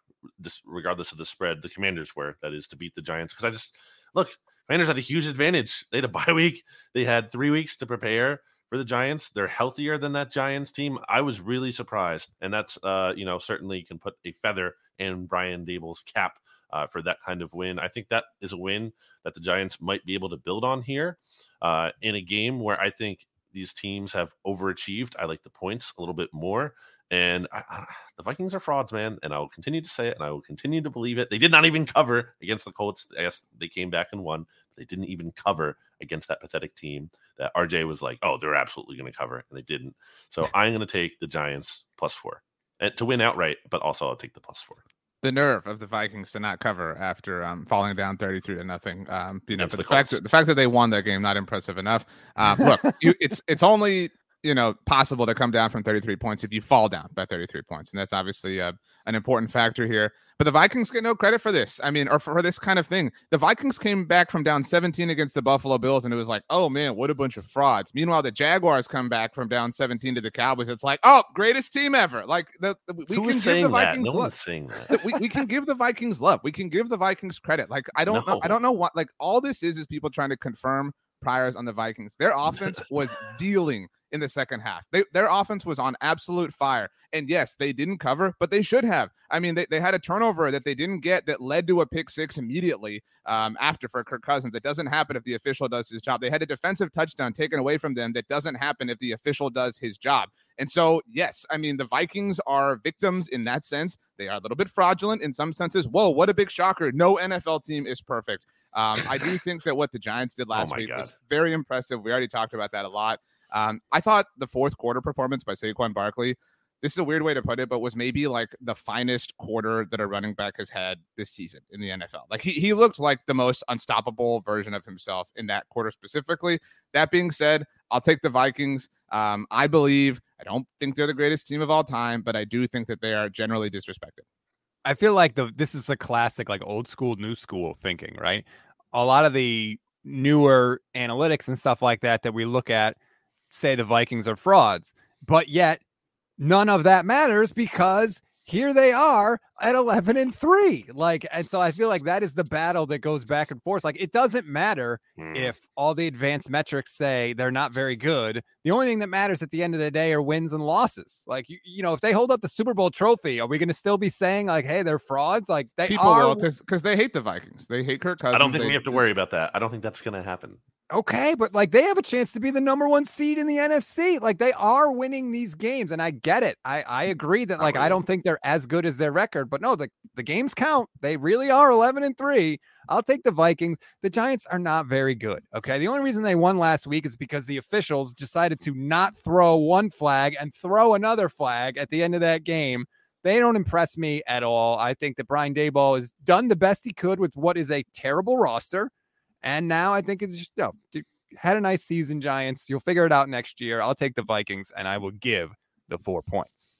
Speaker 3: regardless of the spread. The Commanders were, that is, to beat the Giants. Because I just, look, Commanders had a huge advantage. They had a bye *laughs* week, they had three weeks to prepare for the Giants. They're healthier than that Giants team. I was really surprised. And that's, uh, you know, certainly can put a feather in Brian Daboll's cap uh, for that kind of win. I think that is a win that the Giants might be able to build on here uh, in a game where I think these teams have overachieved. I like the points a little bit more. And I, I, the Vikings are frauds, man. And I will continue to say it and I will continue to believe it. They did not even cover against the Colts. Yes, they came back and won. They didn't even cover against that pathetic team that RJ was like, oh, they're absolutely going to cover. And they didn't. So I'm going to take the Giants plus four and to win outright, but also I'll take the plus four
Speaker 4: the nerve of the Vikings to not cover after um, falling down 33 to nothing. Um, you know,
Speaker 3: Against
Speaker 4: for the,
Speaker 3: the
Speaker 4: fact that the fact that they won that game, not impressive enough. Um, look, *laughs* you, it's it's only you know possible to come down from 33 points if you fall down by 33 points, and that's obviously uh, an important factor here. But the Vikings get no credit for this. I mean, or for this kind of thing. The Vikings came back from down 17 against the Buffalo Bills, and it was like, oh man, what a bunch of frauds. Meanwhile, the Jaguars come back from down 17 to the Cowboys. It's like, oh, greatest team ever. Like the, the- we
Speaker 3: Who
Speaker 4: can give the
Speaker 3: that?
Speaker 4: Vikings
Speaker 3: No
Speaker 4: love
Speaker 3: one's saying that.
Speaker 4: that we, we can give the Vikings love. We can give the Vikings credit. Like I don't know, I don't know what like all this is is people trying to confirm priors on the Vikings. Their *laughs* offense was dealing in the second half. They, their offense was on absolute fire. And yes, they didn't cover, but they should have. I mean, they, they had a turnover that they didn't get that led to a pick six immediately um, after for Kirk Cousins. That doesn't happen if the official does his job. They had a defensive touchdown taken away from them that doesn't happen if the official does his job. And so, yes, I mean, the Vikings are victims in that sense. They are a little bit fraudulent in some senses. Whoa, what a big shocker. No NFL team is perfect. Um, I do think that what the Giants did last
Speaker 3: my
Speaker 4: week was very impressive. We already talked about that a lot. Um, I thought the fourth quarter performance by Saquon Barkley, this is a weird way to put it, but was maybe like the finest quarter that a running back has had this season in the NFL. Like he, he looked like the most unstoppable version of himself in that quarter specifically. That being said, I'll take the Vikings. Um, I believe, I don't think they're the greatest team of all time, but I do think that they are generally disrespected.
Speaker 2: I feel like the this is a classic like old school new school thinking, right? A lot of the newer analytics and stuff like that that we look at say the Vikings are frauds, but yet none of that matters because here they are at 11 and 3 like and so i feel like that is the battle that goes back and forth like it doesn't matter
Speaker 3: Hmm.
Speaker 2: if all the advanced metrics say they're not very good the only thing that matters at the end of the day are wins and losses like you, you know if they hold up the super bowl trophy are we going to still be saying like hey they're frauds like they
Speaker 4: People
Speaker 2: are
Speaker 4: will because because they hate the Vikings. They hate Kirk Cousins.
Speaker 3: I don't think
Speaker 4: They-
Speaker 3: we have to worry about that. I don't think that's going to happen.
Speaker 2: Okay, but like they have a chance to be the number one seed in the NFC. Like they are winning these games, and I get it. I I agree that like I don't think they're as good as their record, but no, the the games count. They really are eleven and three. I'll take the Vikings. The Giants are not very good. Okay, the only reason they won last week is because the officials decided to not throw one flag and throw another flag at the end of that game. They don't impress me at all. I think that Brian Daboll has done the best he could with what is a terrible roster. And now I think it's just no, dude, had a nice season, Giants. You'll figure it out next year. I'll take the Vikings and I will give the four points.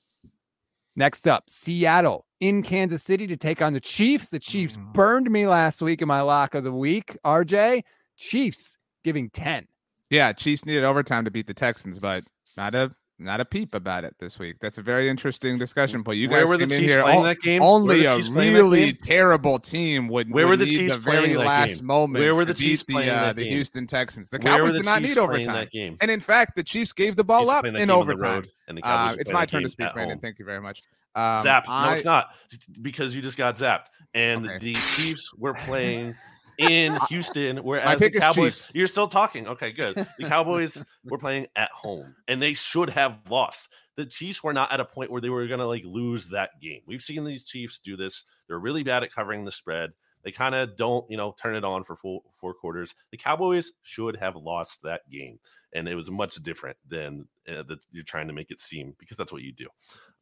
Speaker 2: Next up, Seattle in Kansas City to take on the Chiefs. The Chiefs
Speaker 4: Mm.
Speaker 2: burned me last week in my lock of the week. RJ, Chiefs giving 10.
Speaker 4: Yeah, Chiefs needed overtime to beat the Texans, but not a not a peep about it this week. That's a very interesting discussion point. You
Speaker 3: Where
Speaker 4: guys
Speaker 3: were the Chiefs
Speaker 4: here.
Speaker 3: playing that game?
Speaker 4: Only a
Speaker 3: Chiefs playing that
Speaker 4: really terrible team would.
Speaker 3: Where
Speaker 4: would
Speaker 3: were the
Speaker 4: need
Speaker 3: Chiefs
Speaker 4: the very last moment?
Speaker 3: Where were the Chiefs
Speaker 4: the,
Speaker 3: playing
Speaker 4: uh,
Speaker 3: that
Speaker 4: the
Speaker 3: game?
Speaker 4: Houston Texans? The Cowboys
Speaker 3: the
Speaker 4: did not
Speaker 3: Chiefs
Speaker 4: need overtime,
Speaker 3: that game?
Speaker 4: and in fact, the Chiefs gave the ball up in
Speaker 3: the
Speaker 4: overtime.
Speaker 3: and the
Speaker 4: Uh,
Speaker 3: Cowboys were
Speaker 4: it's my turn to speak, Brandon.
Speaker 3: home.
Speaker 4: Thank you very much. Um,
Speaker 3: zapped. No,
Speaker 4: I-
Speaker 3: it's not because you just got zapped. And
Speaker 4: Okay.
Speaker 3: the Chiefs were playing in Houston, whereas the Cowboys.
Speaker 4: Chiefs.
Speaker 3: You're still talking. Okay, good. The *laughs* Cowboys were playing at home, and they should have lost. The Chiefs were not at a point where they were going to like lose that game. We've seen these Chiefs do this. They're really bad at covering the spread. They kind of don't, you know, turn it on for full four quarters. The Cowboys should have lost that game, and it was much different than uh, that you're trying to make it seem because that's what you do.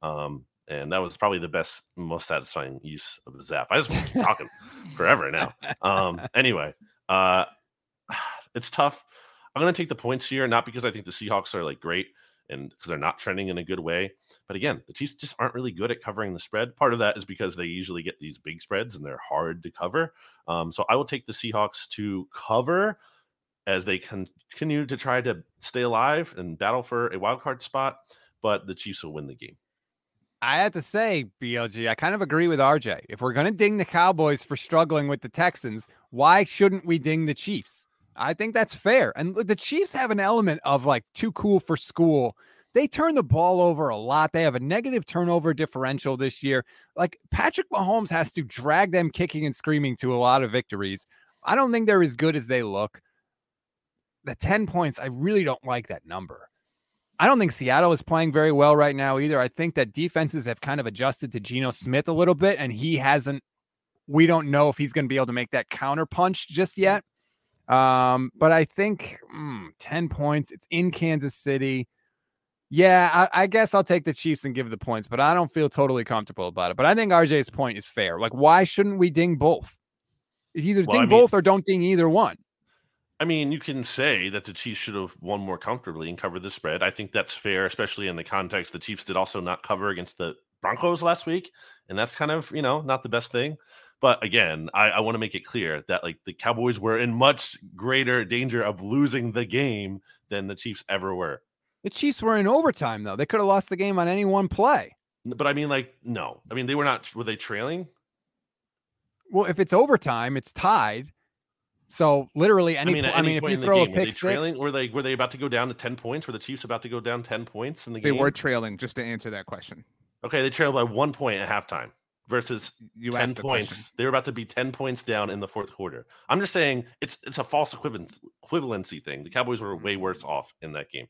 Speaker 3: Um, and that was probably the best, most satisfying use of the zap. I just want to keep *laughs* talking forever now. Um, anyway, uh, *sighs* it's tough. I'm going to take the points here, not because I think the Seahawks are like great and because they're not trending in a good way. But again, the Chiefs just aren't really good at covering the spread. Part of that is because they usually get these big spreads and they're hard to cover. Um, so I will take the Seahawks to cover as they con- continue to try to stay alive and battle for a wild card spot. But the Chiefs will win the game.
Speaker 2: I have to say, BLG, I kind of agree with RJ. If we're going to ding the Cowboys for struggling with the Texans, why shouldn't we ding the Chiefs? I think that's fair. And the Chiefs have an element of like too cool for school. They turn the ball over a lot. They have a negative turnover differential this year. Like Patrick Mahomes has to drag them kicking and screaming to a lot of victories. I don't think they're as good as they look. The 10 points, I really don't like that number. I don't think Seattle is playing very well right now either. I think that defenses have kind of adjusted to Geno Smith a little bit, and he hasn't. We don't know if he's going to be able to make that counter punch just yet. Um, but I think mm, 10 points, it's in Kansas City. Yeah, I, I, guess I'll take the Chiefs and give the points, but I don't feel totally comfortable about it. But I think RJ's point is fair. Like, why shouldn't we ding both? It's either well, ding I mean, both or don't ding either one.
Speaker 3: I mean, you can say that the Chiefs should have won more comfortably and covered the spread. I think that's fair, especially in the context the Chiefs did also not cover against the Broncos last week, and that's kind of you know not the best thing. But again, I, I want to make it clear that like the Cowboys were in much greater danger of losing the game than the Chiefs ever were.
Speaker 2: The Chiefs were in overtime though. They could have lost the game on any one play.
Speaker 3: But I mean, like, no. I mean, they were not. Were they trailing?
Speaker 2: Well, if it's overtime, it's tied. So literally, any. I mean, I mean if you throw game, a pick
Speaker 3: were they trailing? Six, were they were they about to go down to ten points? Were the Chiefs about to go down ten points in the
Speaker 4: they
Speaker 3: game?
Speaker 4: They were trailing. Just to answer that question.
Speaker 3: Okay, they trailed by one point at halftime versus you 10 points. Question. They were about to be 10 points down in the fourth quarter. I'm just saying it's it's a false equivalency thing. The Cowboys were way worse off in that game.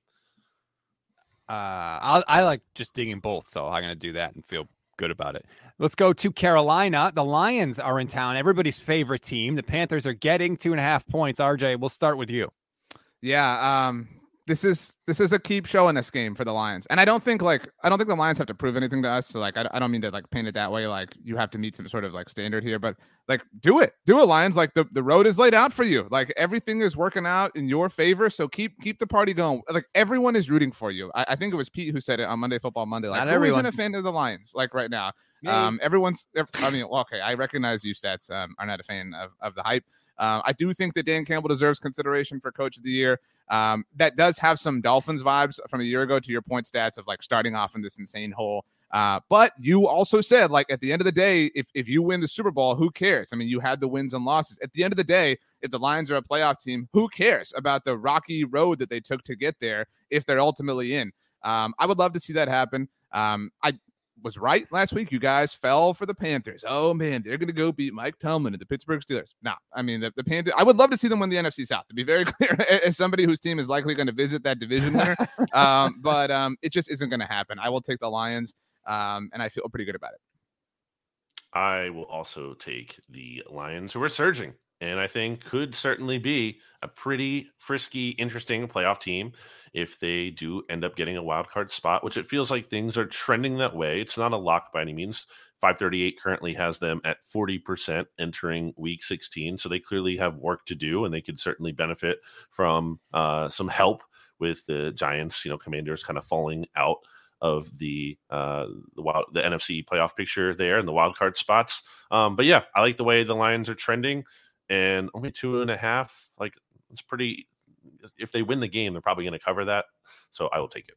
Speaker 2: Uh, i like just digging both, so I'm going to do that and feel good about it. Let's go to Carolina. The Lions are in town, everybody's favorite team. The Panthers are getting two and a half points. RJ, we'll start with you.
Speaker 4: Yeah, um, this is this is a keep showing this game for the Lions, and I don't think like I don't think the Lions have to prove anything to us. So like I, I don't mean to like paint it that way. Like you have to meet some sort of like standard here, but like do it, do it, Lions. Like the, the road is laid out for you. Like everything is working out in your favor. So keep keep the party going. Like everyone is rooting for you. I, I think it was Pete who said it on Monday Football Monday. Like Not who everyone. isn't a fan of the Lions? Like right now, um, everyone's. I mean, okay, I recognize you stats um, are not a fan of of the hype. Uh, I do think that Dan Campbell deserves consideration for Coach of the Year. Um, that does have some Dolphins vibes from a year ago to your point stats of like starting off in this insane hole. Uh, but you also said, like, at the end of the day, if, if you win the Super Bowl, who cares? I mean, you had the wins and losses. At the end of the day, if the Lions are a playoff team, who cares about the rocky road that they took to get there if they're ultimately in? Um, I would love to see that happen. Um, I was right last week. You guys fell for the Panthers. Oh man, they're gonna go beat Mike Tomlin and the Pittsburgh Steelers. No, I mean the, the Panthers. I would love to see them win the NFC South. To be very *laughs* clear, as somebody whose team is likely going to visit that division winner, *laughs* um, but um, it just isn't going to happen. I will take the Lions, um, and I feel pretty good about it.
Speaker 3: I will also take the Lions, who are surging and I think could certainly be a pretty frisky, interesting playoff team if they do end up getting a wild card spot, which it feels like things are trending that way. It's not a lock by any means. 538 currently has them at 40% entering week 16. So they clearly have work to do and they could certainly benefit from uh, some help with the Giants, you know, commanders kind of falling out of the uh, the wild the NFC playoff picture there and the wild card spots. Um, but yeah, I like the way the Lions are trending and only two and a half. Like it's pretty. If they win the game, they're probably going to cover that. So I will take it.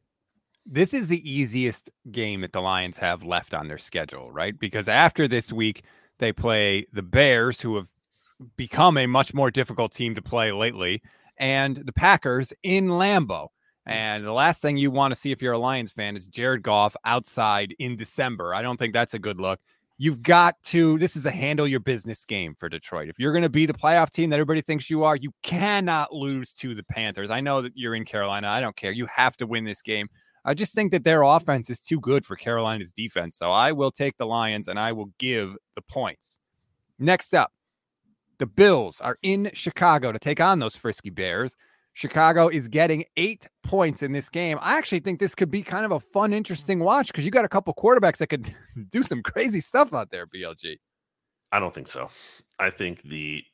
Speaker 2: This is the easiest game that the Lions have left on their schedule, right? Because after this week, they play the Bears, who have become a much more difficult team to play lately, and the Packers in Lambeau. And the last thing you want to see if you're a Lions fan is Jared Goff outside in December. I don't think that's a good look you've got to this is a handle your business game for Detroit. If you're going to be the playoff team that everybody thinks you are, you cannot lose to the Panthers. I know that you're in Carolina. I don't care. You have to win this game. I just think that their offense is too good for Carolina's defense. So I will take the Lions and I will give the points. Next up, the Bills are in Chicago to take on those frisky Bears. Chicago is getting eight points in this game. I actually think this could be kind of a fun, interesting watch because you got a couple quarterbacks that could *laughs* do some crazy stuff out there, BLG.
Speaker 3: I don't think so. I think the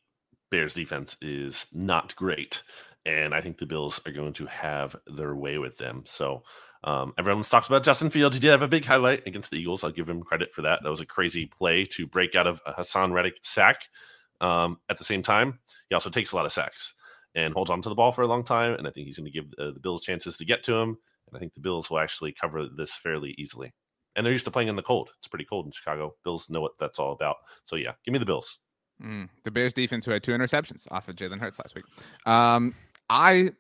Speaker 3: Bears defense is not great. And I think the Bills are going to have their way with them. So um, everyone talks about Justin Fields. He did have a big highlight against the Eagles. I'll give him credit for that. That was a crazy play to break out of a Haason Reddick sack. Um, at the same time, he also takes a lot of sacks and holds on to the ball for a long time. And I think he's going to give uh, the Bills chances to get to him. And I think the Bills will actually cover this fairly easily. And they're used to playing in the cold. It's pretty cold in Chicago. Bills know what that's all about. So yeah, give me the Bills.
Speaker 4: Mm, the Bears defense who had two interceptions off of Jalen Hurts last week. Um, I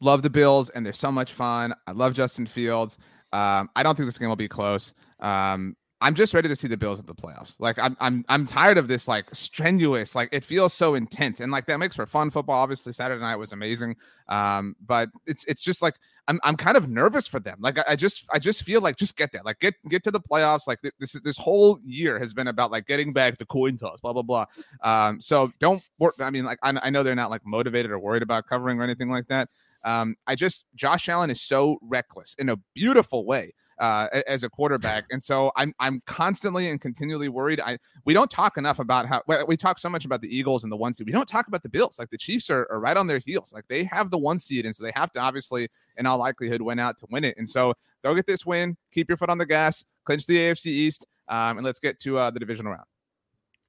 Speaker 4: love the Bills and they're so much fun. I love Justin Fields. Um, I don't think this game will be close. Um, I'm just ready to see the Bills at the playoffs. Like I'm I'm I'm tired of this like strenuous, like it feels so intense. And like that makes for fun football. Obviously, Saturday night was amazing. Um, but it's it's just like I'm I'm kind of nervous for them. Like I, I just I just feel like just get there. Like get get to the playoffs. Like this this whole year has been about like getting back the coin toss, blah blah blah. Um, so don't work. I mean, like I, I know they're not like motivated or worried about covering or anything like that. Um, I just Josh Allen is so reckless in a beautiful way uh, as a quarterback, and so I'm I'm constantly and continually worried. I we don't talk enough about how we talk so much about the Eagles and the one seed. We don't talk about the Bills. Like the Chiefs are, are right on their heels. Like they have the one seed, and so they have to obviously, in all likelihood, win out to win it. And so go get this win, keep your foot on the gas, clinch the AFC East, um, and let's get to uh, the divisional round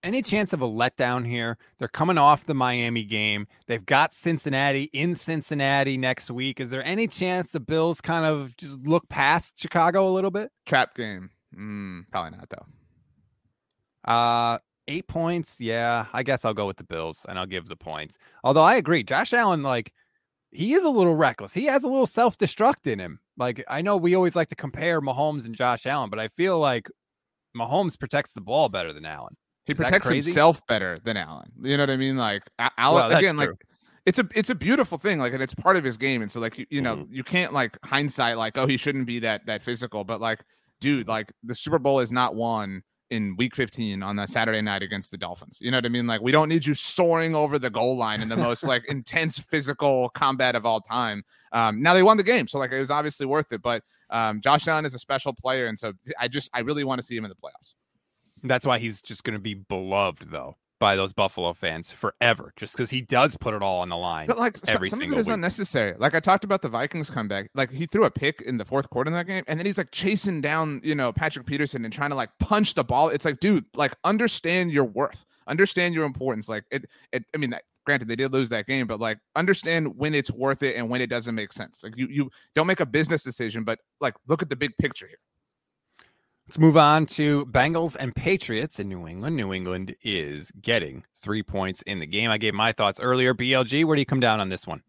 Speaker 2: any chance of a letdown here? They're coming off the Miami game. They've got Cincinnati in Cincinnati next week. Is there any chance the Bills kind of just look past Chicago a little bit?
Speaker 4: Trap game. Mm, probably not though.
Speaker 2: Uh eight points. Yeah, I guess I'll go with the Bills and I'll give the points. Although I agree, Josh Allen, like he is a little reckless. He has a little self-destruct in him. Like I know we always like to compare Mahomes and Josh Allen, but I feel like Mahomes protects the ball better than Allen.
Speaker 4: He Is protects himself better than Allen. You know what I mean? Like Allen well, again, true. like it's a it's a beautiful thing. Like and it's part of his game. And so like you, you know mm-hmm. you can't like hindsight like oh he shouldn't be that that physical. But like dude, like the Super Bowl is not won in week 15 on that Saturday night against the Dolphins. You know what I mean? Like we don't need you soaring over the goal line in the most like *laughs* intense physical combat of all time. Um, now they won the game, so like it was obviously worth it. But um, Josh Allen is a special player, and so I just I really want to see him in the playoffs.
Speaker 2: That's why he's just going to be beloved, though, by those Buffalo fans forever, just because he does put it all on the line.
Speaker 4: But like every some of it is week. unnecessary. Like I talked about the Vikings comeback. Like he threw a pick in the fourth quarter in that game, and then he's like chasing down, you know, Patrick Peterson and trying to like punch the ball. It's like, dude, like understand your worth, understand your importance. Like it, it. I mean, granted they did lose that game but like understand when it's worth it and when it doesn't make sense like you you don't make a business decision but like look at the big picture here
Speaker 2: Let's move on to Bengals and Patriots in New England. New England is getting three points in the game. I gave my thoughts earlier. BLG, where do you come down on this one?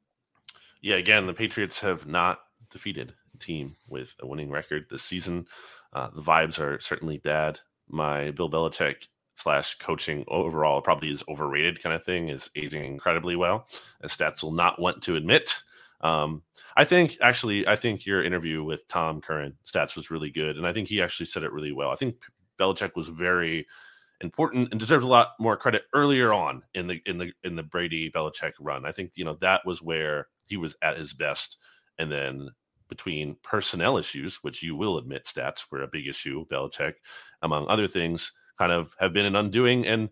Speaker 3: Yeah, again, the Patriots have not defeated a team with a winning record this season. Uh, the vibes are certainly bad. My Bill Belichick slash coaching overall probably is overrated kind of thing is aging incredibly well, as stats will not want to admit. Um, I think actually, I think your interview with Tom Curran stats was really good, and I think he actually said it really well. I think Belichick was very important and deserves a lot more credit earlier on in the in the in the Brady Belichick run. I think you know that was where he was at his best, and then between personnel issues, which you will admit stats were a big issue, Belichick, among other things, kind of have been an undoing and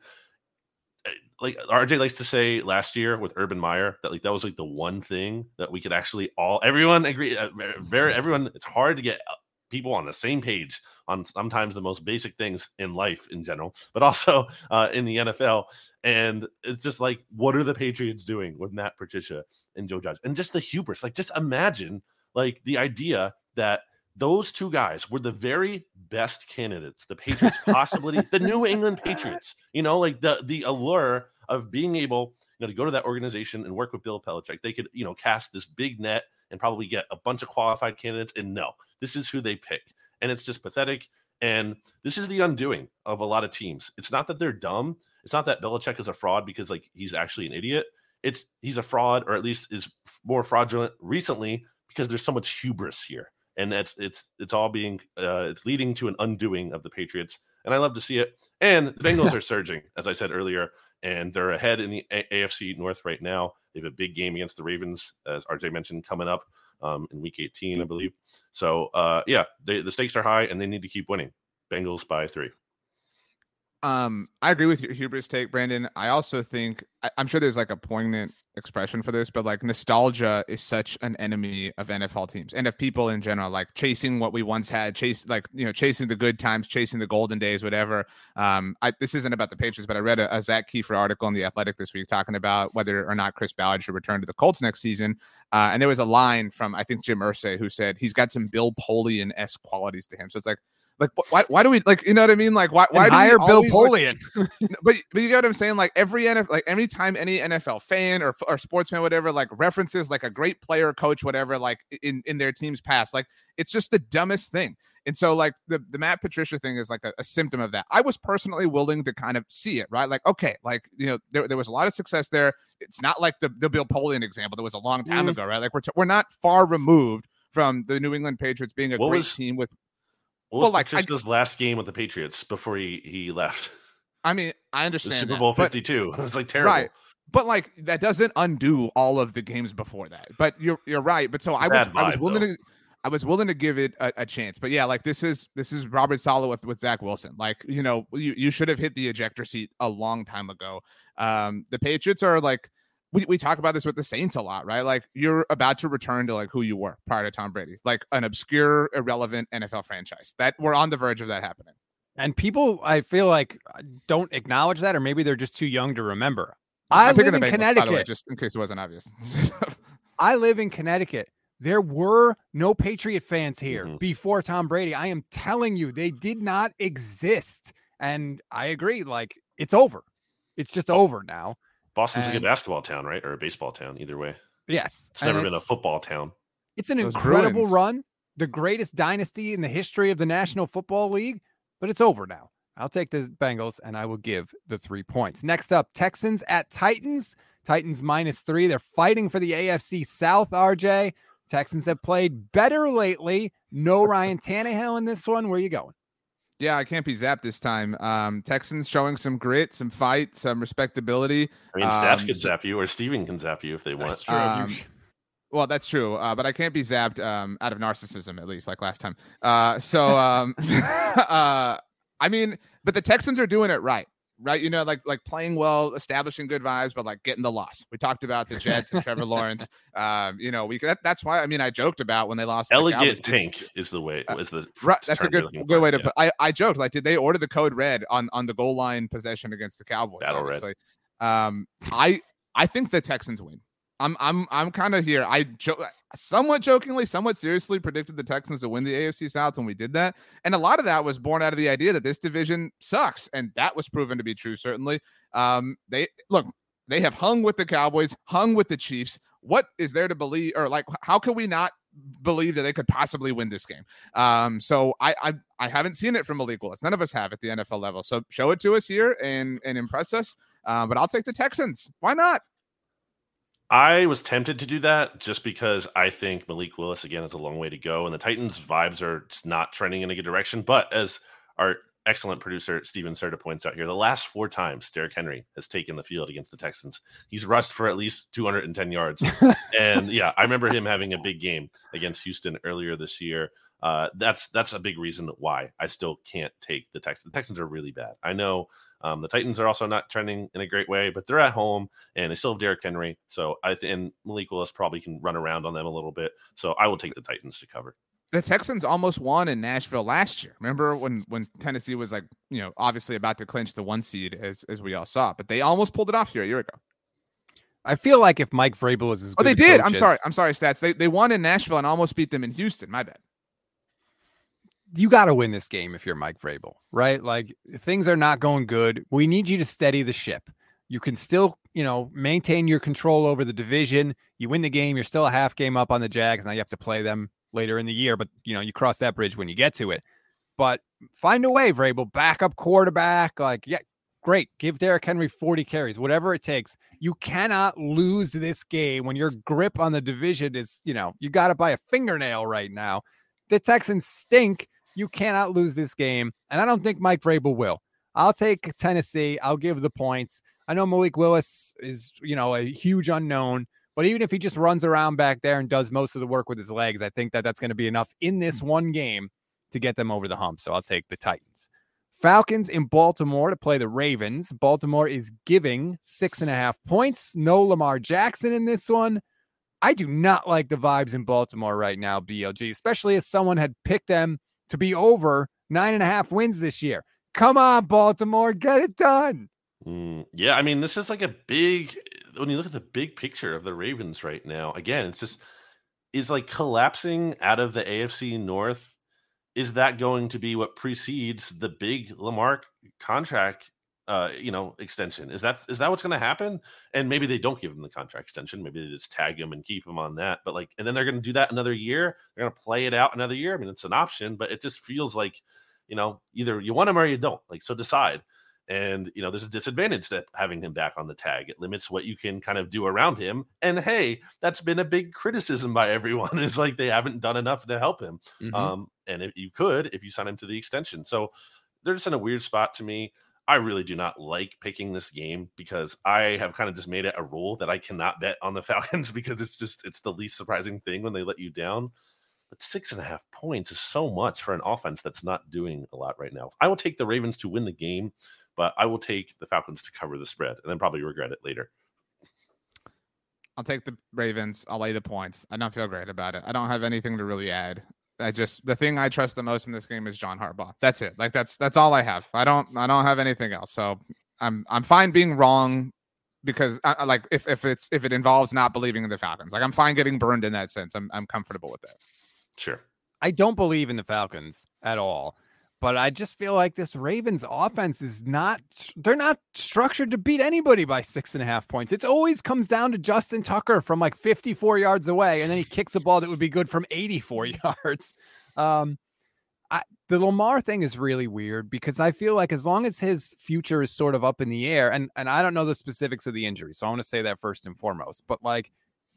Speaker 3: like RJ likes to say last year with Urban Meyer that like that was like the one thing that we could actually all everyone agree uh, very everyone it's hard to get uh, people on the same page on sometimes the most basic things in life in general but also *laughs* uh, in the NFL and it's just like what are the Patriots doing with Matt Patricia and Joe Judge? And just the hubris like just imagine like the idea that those two guys were the very best candidates the Patriots possibly the New England Patriots. You know, like the the allure of being able you know to go to that organization and work with Bill Belichick. They could you know cast this big net and probably get a bunch of qualified candidates. And no, this is who they pick, and it's just pathetic. And this is the undoing of a lot of teams. It's not that they're dumb. It's not that Belichick is a fraud because like he's actually an idiot. It's he's a fraud, or at least is more fraudulent recently because there's so much hubris here and it's it's it's all being uh, it's leading to an undoing of the Patriots, and I love to see it. And the Bengals *laughs* are surging, as I said earlier, and they're ahead in the a- AFC North right now. They have a big game against the Ravens, as RJ mentioned, coming up um, in Week 18, I believe. So uh, yeah, they, the stakes are high, and they need to keep winning. Bengals by three.
Speaker 4: Um, I agree with your hubris take, Brandon. I also think I, am sure there's like a poignant expression for this, but like nostalgia is such an enemy of NFL teams and of people in general. Like chasing what we once had, chase like you know chasing the good times, chasing the golden days, whatever. Um, I, this isn't about the Patriots, but I read a, a Zak Keefer article in the Athletic this week talking about whether or not Chris Ballard should return to the Colts next season. Uh, and there was a line from I think Jim Irsay who said he's got some Bill Polian esque qualities to him. So it's like Like, why, why do we like? You know what I mean? Like, why? Why
Speaker 2: and
Speaker 4: do we
Speaker 2: hire Bill
Speaker 4: always, like-
Speaker 2: Polian? *laughs*
Speaker 4: but but you get what I'm saying? Like every NFL, like every time any NFL fan or or sports fan, whatever, like references like a great player, coach, whatever, like in in their team's past, like it's just the dumbest thing. And so like the the Matt Patricia thing is like a, a symptom of that. I was personally willing to kind of see it, right? Like okay, like you know there, there was a lot of success there. It's not like the the Bill Polian example that was a long time
Speaker 2: Mm.
Speaker 4: ago, right? Like we're t- we're not far removed from the New England Patriots being a
Speaker 3: What
Speaker 4: great
Speaker 3: was-
Speaker 4: team with.
Speaker 3: What
Speaker 4: Well, like, I-
Speaker 3: Patricia's last game with the Patriots before he he left?
Speaker 4: I mean, I
Speaker 3: The
Speaker 4: understand
Speaker 3: Super Bowl Fifty Two. *laughs* It was like terrible.
Speaker 4: Right. But like that doesn't undo all of the games before that. But you're you're right. But so I was
Speaker 3: Bad
Speaker 4: I was willing
Speaker 3: though.
Speaker 4: to I was willing to give it a, a chance. But yeah, like this is this is Robert Saleh with with Zach Wilson. Like you know you you should have hit the ejector seat a long time ago. Um, the Patriots are like. We, we talk about this with the Saints a lot, right? Like you're about to return to like who you were prior to Tom Brady, like an obscure, irrelevant NFL franchise. That we're on the verge of that happening.
Speaker 2: And people, I feel like, uh, don't acknowledge that, or maybe they're just too young to remember. I
Speaker 4: I'm
Speaker 2: live in
Speaker 4: Bengals, by the way,
Speaker 2: Connecticut.
Speaker 4: just in case it wasn't obvious. *laughs*
Speaker 2: I live in Connecticut. There were no Patriot fans here
Speaker 3: Mhm.
Speaker 2: before Tom Brady. I am telling you, they did not exist. And I agree. Like, it's over. It's just over now.
Speaker 3: Boston's a
Speaker 2: And-
Speaker 3: good basketball town, right? Or a baseball town, either way.
Speaker 2: Yes.
Speaker 3: It's
Speaker 2: and
Speaker 3: never been a football town.
Speaker 2: It's an
Speaker 4: Those
Speaker 2: incredible
Speaker 4: Bruins.
Speaker 2: run, the greatest dynasty in the history of the National Football League, but it's over now. I'll take the Bengals and I will give the three points. Next up, Texans at Titans. Titans minus three. They're fighting for the AFC South, RJ. Texans have played better lately. No *laughs* Ryan Tannehill in this one. Where are you going?
Speaker 4: Yeah, I can't be zapped this time. Um, Texans showing some grit, some fight, some respectability.
Speaker 3: I mean, stats
Speaker 4: Um,
Speaker 3: could
Speaker 4: so-
Speaker 3: zap you, or Steven can zap you if they want.
Speaker 2: true.
Speaker 4: Um, well, that's true, uh, but I can't be zapped um, out of narcissism, at least like last time. Uh, so, um, *laughs* uh, I mean, but the Texans are doing it right, right? You know, like like playing well, establishing good vibes, but like getting the loss. We talked about the Jets and Trevor Lawrence. Um, *laughs* you know, we that, that's why. I mean, I joked about when they lost. the
Speaker 3: Elegant
Speaker 4: Did-
Speaker 3: tank is the way.
Speaker 4: Uh,
Speaker 3: Is the
Speaker 4: Right, that's a good good way to
Speaker 3: yeah.
Speaker 4: put. I I joked like, did they order the code red on on the goal line possession against the Cowboys?
Speaker 3: Battle red.
Speaker 4: Um, I I think the Texans win. I'm I'm I'm kind of here. I jo- somewhat jokingly, somewhat seriously predicted the Texans to win the AFC South when we did that, and a lot of that was born out of the idea that this division sucks, and that was proven to be true. Certainly, um, they look they have hung with the Cowboys, hung with the Chiefs. What is there to believe, or like, how can we not believe that they could possibly win this game? Um, so I, I I haven't seen it from Malik Willis. None of us have at the NFL level. So show it to us here and and impress us. Uh, but I'll take the Texans. Why not?
Speaker 3: I was tempted to do that just because I think Malik Willis again is a long way to go, and the Titans' vibes are just not trending in a good direction. But as our excellent producer Steven Serta points out here, the last four times Derrick Henry has taken the field against the Texans, he's rushed for at least 210 yards. *laughs* and yeah, I remember him having a big game against Houston earlier this year. Uh, that's that's a big reason why I still can't take the Texans. The Texans are really bad. I know um, the Titans are also not trending in a great way, but they're at home and they still have Derrick Henry. So I think and Malik Willis probably can run around on them a little bit. So I will take the Titans to cover.
Speaker 4: The Texans almost won in Nashville last year. Remember when when Tennessee was like, you know, obviously about to clinch the one seed as as we all saw, but they almost pulled it off here a year ago.
Speaker 2: I feel like if Mike Vrabel was as
Speaker 4: Oh,
Speaker 2: good
Speaker 4: they did.
Speaker 2: coach
Speaker 4: I'm sorry. I'm sorry, stats. They they won in Nashville and almost beat them in Houston. My bad.
Speaker 2: You got to win this game if you're Mike Vrabel, right? Like things are not going good. We need you to steady the ship. You can still, you know, maintain your control over the division. You win the game, you're still a half game up on the Jags. Now you have to play them later in the year, but you know, you cross that bridge when you get to it. But find a way, Vrabel, backup quarterback. Like, yeah, great. Give Derrick Henry 40 carries, whatever it takes. You cannot lose this game when your grip on the division is, you know, you got it by a fingernail right now. The Texans stink. You cannot lose this game. And I don't think Mike Vrabel will. I'll take Tennessee. I'll give the points. I know Malik Willis is, you know, a huge unknown, but even if he just runs around back there and does most of the work with his legs, I think that that's going to be enough in this mm. one game to get them over the hump. So I'll take the Titans. Falcons in Baltimore to play the Ravens. Baltimore is giving six and a half points. No Lamar Jackson in this one. I do not like the vibes in Baltimore right now, BLG, especially as someone had picked them to be over nine and a half wins this year. Come on, Baltimore, get it done.
Speaker 3: Mm, yeah, I mean, this is like a big. When you look at the big picture of the Ravens right now, again, it's just is like collapsing out of the AFC North is that going to be what precedes the big Lamar contract uh you know extension. Is that is that what's going to happen? And maybe they don't give him the contract extension. Maybe they just tag him and keep him on that. But like and then they're going to do that another year. They're going to play it out another year. I mean it's an option but it just feels like you know either you want him or you don't. Like so decide. And you know there's a disadvantage to having him back on the tag. It limits what you can kind of do around him. And hey that's been a big criticism by everyone *laughs* is like they haven't done enough to help him.
Speaker 2: Mhm.
Speaker 3: um and if you could if you sign him to the extension. So they're just in a weird spot to me I really do not like picking this game because I have kind of just made it a rule that I cannot bet on the *laughs* Falcons because it's just it's the least surprising thing when they let you down. But six and a half points is so much for an offense that's not doing a lot right now. I will take the Ravens to win the game, but I will take the Falcons to cover the spread and then probably regret it later.
Speaker 4: I'll take the Ravens. I'll lay the points. I don't feel great about it. I don't have anything to really add. I just the thing I trust the most in this game is John Harbaugh. That's it. Like that's that's all I have. I don't I don't have anything else. So I'm I'm fine being wrong because I, I- like if if it's if it involves not believing in the Falcons. Like I'm fine getting burned in that sense. I'm I'm comfortable with that.
Speaker 3: Sure.
Speaker 2: I don't believe in the Falcons at all, but I just feel like this Ravens offense is not, they're not structured to beat anybody by six and a half points. It always comes down to Justin Tucker from like 54 yards away, and then he kicks a ball that would be good from 84 *laughs* yards. Um, I, the Lamar thing is really weird because I feel like as long as his future is sort of up in the air, and and I don't know the specifics of the injury, so I want to say that first and foremost. But like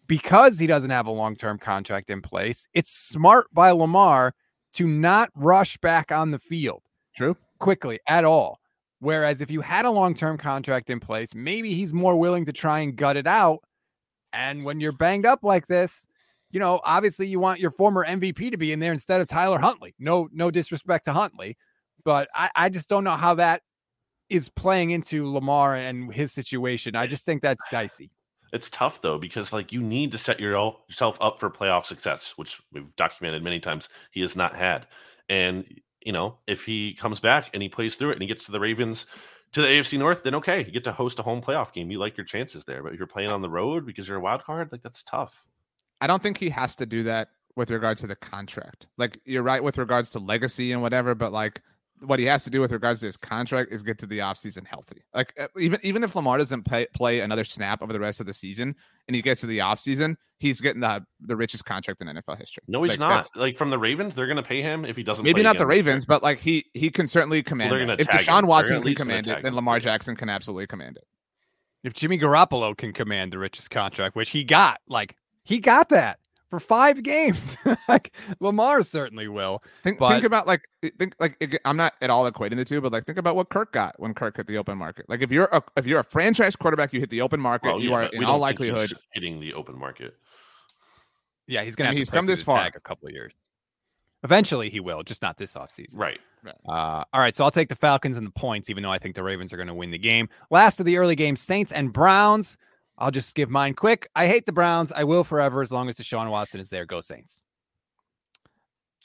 Speaker 2: because he doesn't have a long term contract in place, it's smart by Lamar to not rush back on the field
Speaker 4: True.
Speaker 2: quickly at all. Whereas if you had a long term contract in place, maybe he's more willing to try and gut it out. And when you're banged up like this, you know, obviously you want your former MVP to be in there instead of Tyler Huntley. No, no disrespect to Huntley, but I, I just don't know how that is playing into Lamar and his situation. I just think that's dicey.
Speaker 3: It's tough though because like you need to set your, yourself up for playoff success, which we've documented many times he has not had. And you know, if he comes back and he plays through it and he gets to the Ravens to the AFC North, then okay, you get to host a home playoff game. You like your chances there, but if you're playing on the road because you're a wild card, like that's tough.
Speaker 4: I don't think he has to do that with regards to the contract. Like you're right with regards to legacy and whatever, but like what he has to do with regards to his contract is get to the offseason healthy. Like even even if Lamar doesn't play play another snap over the rest of the season and he gets to the offseason, he's getting the the richest contract in NFL history.
Speaker 3: No, he's
Speaker 4: Like,
Speaker 3: not. Like from the Ravens, they're going to pay him if he doesn't.
Speaker 4: Maybe
Speaker 3: play
Speaker 4: not the
Speaker 3: again this year.
Speaker 4: Ravens, but like he he can certainly command
Speaker 3: they're
Speaker 4: it.
Speaker 3: gonna
Speaker 4: If
Speaker 3: tag him.
Speaker 4: Deshaun Watson can command it, then. Lamar Jackson can absolutely command it.
Speaker 2: If Jimmy Garoppolo can command the richest contract, which he got, like he got that for five games, *laughs* like Lamar certainly will.
Speaker 4: Think
Speaker 2: But-
Speaker 4: think about like think like I'm not at all equating the two, but like think about what Kirk got when Kirk hit the open market. Like if you're a if you're a franchise quarterback, you hit the open market,
Speaker 3: Well,
Speaker 4: you
Speaker 3: yeah,
Speaker 4: are
Speaker 3: but
Speaker 4: in all
Speaker 3: don't think he's
Speaker 4: likelihood.
Speaker 3: hitting the open market.
Speaker 2: Yeah, he's gonna
Speaker 4: And
Speaker 2: have
Speaker 4: he's
Speaker 2: to
Speaker 4: come this far.
Speaker 2: tag a couple of years. Eventually, he will, just not this offseason.
Speaker 3: Right.
Speaker 2: Uh, all right, so I'll take the Falcons and the points, even though I think the Ravens are going to win the game. Last of the early game, Saints and Browns. I'll just give mine quick. I hate the Browns. I will forever as long as Deshaun Watson is there. Go Saints.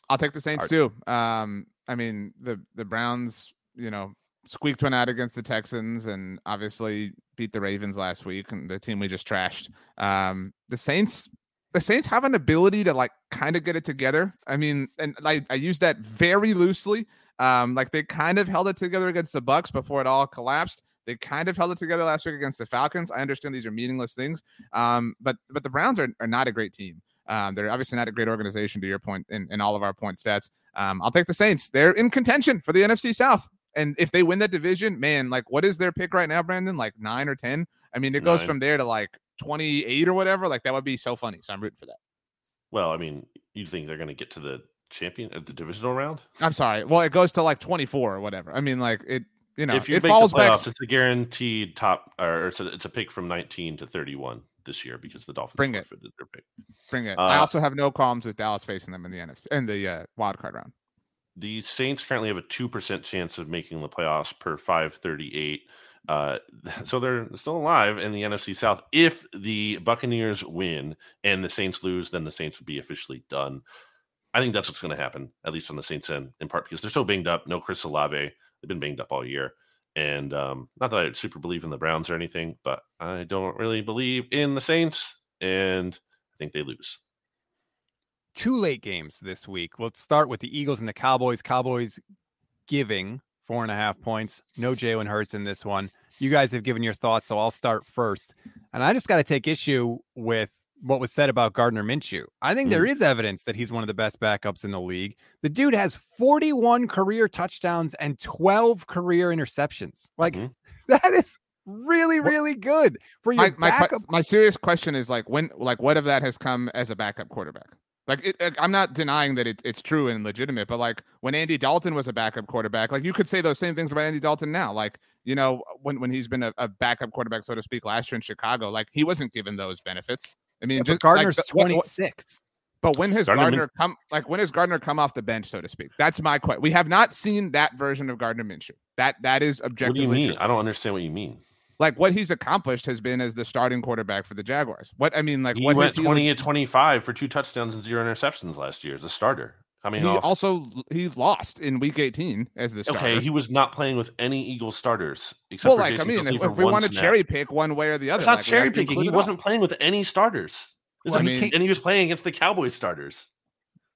Speaker 4: I'll take the Saints
Speaker 2: Art.
Speaker 4: too. Um, I mean the the Browns, you know, squeaked one out against the Texans and obviously beat the Ravens last week and the team we just trashed. Um, the Saints, the Saints have an ability to like kind of get it together. I mean, and I, I use that very loosely. Um, like they kind of held it together against the Bucs before it all collapsed. They kind of held it together last week against the Falcons. I understand these are meaningless things, um, but but the Browns are, are not a great team. Um, they're obviously not a great organization to your point in, in all of our point stats. Um, I'll take the Saints. They're in contention for the NFC South. And if they win that division, man, like what is their pick right now, Brandon? Like nine or 10? I mean, it goes
Speaker 3: Nine.
Speaker 4: from there to like 28 or whatever. Like that would be so funny. So I'm rooting for that.
Speaker 3: Well, I mean, you think they're going to get to the champion at the divisional round?
Speaker 4: I'm sorry. Well, it goes to like 24 or whatever. I mean, like it, you know,
Speaker 3: if you
Speaker 4: it
Speaker 3: make
Speaker 4: falls
Speaker 3: the
Speaker 4: back.
Speaker 3: playoffs, it's a guaranteed top, or it's a, it's a pick from 19 to 31 this year because the Dolphins
Speaker 4: Bring it.
Speaker 3: their pick.
Speaker 4: Bring it. I
Speaker 3: uh,
Speaker 4: also have no qualms with Dallas facing them in the NFC in the uh, wild card round.
Speaker 3: The Saints currently have a two percent chance of making the playoffs per 538. Uh, *laughs* so they're still alive in the NFC South. If the Buccaneers win and the Saints lose, then the Saints would be officially done. I think that's what's going to happen, at least on the Saints end, in part because they're so banged up. No Chris Olave. They've been banged up all year. And um, not that I super believe in the Browns or anything, but I don't really believe in the Saints. And I think they lose.
Speaker 2: two late games this week. We'll start with the Eagles and the Cowboys. Cowboys giving four and a half points. No Jalen Hurts in this one. You guys have given your thoughts, so I'll start first. And I just got to take issue with what was said about Gardner Minshew. I think there
Speaker 3: Mm.
Speaker 2: is evidence that he's one of the best backups in the league. The dude has 41 career touchdowns and 12 career interceptions. Like
Speaker 3: Mhm. *laughs*
Speaker 2: that is really, really good for your
Speaker 4: my my,
Speaker 2: backup.
Speaker 4: my serious question is like when like what of that has come as a backup quarterback like it- i'm not denying that it, it's true and legitimate but like when andy dalton was a backup quarterback like you could say those same things about andy dalton now like you know when, when he's been a, a backup quarterback so to speak last year in chicago like he wasn't given those benefits i mean
Speaker 2: But
Speaker 4: just
Speaker 2: Gardner's
Speaker 4: the- what- what-
Speaker 2: 26.
Speaker 4: but when has
Speaker 3: Gardner Min-
Speaker 4: Gardner come like when has Gardner come off the bench, so to speak? That's my question. We have not seen that version of Gardner Minshew. That that is objectively.
Speaker 3: What do
Speaker 4: objectively
Speaker 3: you mean?
Speaker 4: true.
Speaker 3: I don't understand what you mean.
Speaker 4: Like what he's accomplished has been as the starting quarterback for the Jaguars. What I mean, like
Speaker 3: he
Speaker 4: what
Speaker 3: went
Speaker 4: has he
Speaker 3: 20 at 25 for two touchdowns and zero interceptions last year as a starter. Coming
Speaker 4: he
Speaker 3: off.
Speaker 4: also he lost in week 18 as the starter.
Speaker 3: okay, he was not playing with any Eagles starters except
Speaker 4: well,
Speaker 3: for
Speaker 4: like I mean,
Speaker 3: Kelce
Speaker 4: if, if we want to cherry pick one way or the other,
Speaker 3: It's not
Speaker 4: like,
Speaker 3: cherry picking. He wasn't playing with any starters.
Speaker 2: Well,
Speaker 3: is-
Speaker 2: he can't-
Speaker 3: and he was playing against the Cowboys starters.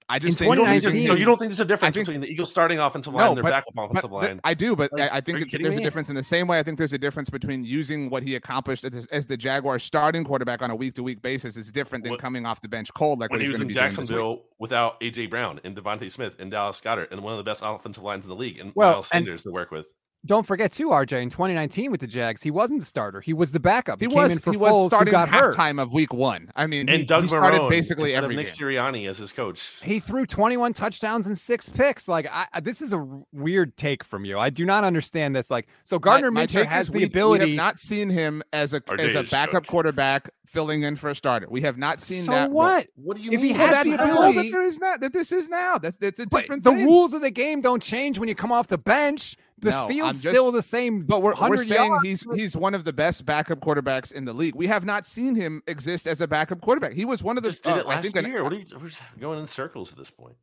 Speaker 4: I just
Speaker 2: in
Speaker 4: think
Speaker 3: You don't think
Speaker 2: 2019
Speaker 3: there's- so you don't think there's a difference
Speaker 4: think-
Speaker 3: between the Eagles starting offensive line
Speaker 4: No,
Speaker 3: and their
Speaker 4: but-
Speaker 3: backup
Speaker 4: but-
Speaker 3: offensive
Speaker 4: but
Speaker 3: line?
Speaker 4: I do, but
Speaker 3: Like,
Speaker 4: I I think
Speaker 3: you
Speaker 4: it's,
Speaker 3: kidding
Speaker 4: there's a difference in the same way. I think there's a difference between using what he accomplished as, as the Jaguar starting quarterback on a week to week basis is different than
Speaker 3: What-
Speaker 4: coming off the bench cold like
Speaker 3: when
Speaker 4: what
Speaker 3: he was in
Speaker 4: be doing this week.
Speaker 3: Jacksonville without AJ Brown and DeVonta Smith and Dallas Goedert and one of the best offensive lines in the league and
Speaker 2: Well,
Speaker 3: Miles
Speaker 2: and-
Speaker 3: Sanders to work with.
Speaker 2: Don't forget too, RJ. In 2019 with the Jags, he wasn't the starter. He was the backup.
Speaker 4: He
Speaker 2: came
Speaker 4: was
Speaker 2: in for
Speaker 4: he
Speaker 2: Foles,
Speaker 4: was
Speaker 2: who
Speaker 4: starting
Speaker 2: got hurt.
Speaker 4: halftime of week one. I mean,
Speaker 3: And
Speaker 4: he,
Speaker 3: Doug
Speaker 4: he started
Speaker 3: Marrone
Speaker 4: basically every
Speaker 3: of Nick
Speaker 4: game.
Speaker 3: Sirianni as his coach.
Speaker 2: He threw 21 touchdowns and six picks. Like, I, I- this is a weird take from you. I do not understand this. Like, so Gardner
Speaker 4: my, my
Speaker 2: Minshew
Speaker 4: take
Speaker 2: has the
Speaker 4: we,
Speaker 2: ability.
Speaker 4: We have not seen him as a
Speaker 3: Our
Speaker 4: as a backup
Speaker 3: judged.
Speaker 4: quarterback filling in for a starter. We have not seen
Speaker 2: so
Speaker 4: that.
Speaker 2: what?
Speaker 3: What do you
Speaker 2: If he
Speaker 3: mean?
Speaker 2: has
Speaker 4: Well,
Speaker 2: the
Speaker 4: that's the
Speaker 2: ability-
Speaker 4: that there is not that this is now. That's that's a
Speaker 2: But
Speaker 4: different
Speaker 2: the rules of the game don't change when you come off the bench. The
Speaker 4: No,
Speaker 2: field's
Speaker 4: just-
Speaker 2: still the same.
Speaker 4: But we're, we're saying
Speaker 2: yards.
Speaker 4: he's he's one of the best backup quarterbacks in the league. We have not seen him exist as a backup quarterback. He was one of the.
Speaker 3: just did
Speaker 4: uh,
Speaker 3: it last
Speaker 4: I think an-
Speaker 3: year. What are you we're going in circles at this point?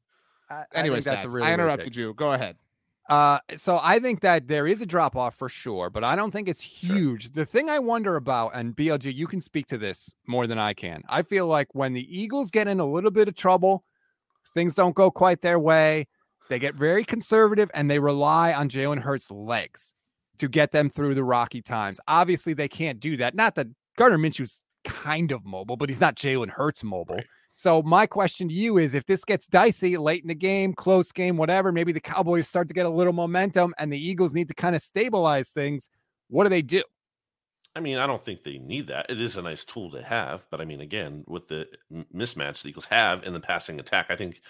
Speaker 2: I- I think
Speaker 4: anyways,
Speaker 2: that's a really
Speaker 4: I interrupted
Speaker 2: take.
Speaker 4: you. Go ahead.
Speaker 2: Uh, so I think that there is a drop off for sure, but I don't think it's huge. The thing I wonder about, and BLG, you can speak to this more than I can. I feel like when the Eagles get in a little bit of trouble, things don't go quite their way. They get very conservative and they rely on Jalen Hurts' legs to get them through the rocky times. Obviously, they can't do that. Not that Gardner Minshew's kind of mobile, but he's not Jalen Hurts mobile.
Speaker 3: Right.
Speaker 2: So my question to you is if this gets dicey late in the game, close game, whatever, maybe the Cowboys start to get a little momentum and the Eagles need to kind of stabilize things. What do they do?
Speaker 3: I mean, I don't think they need that. It is a nice tool to have, but I mean, again, with the mismatch the Eagles have in the passing attack, I think,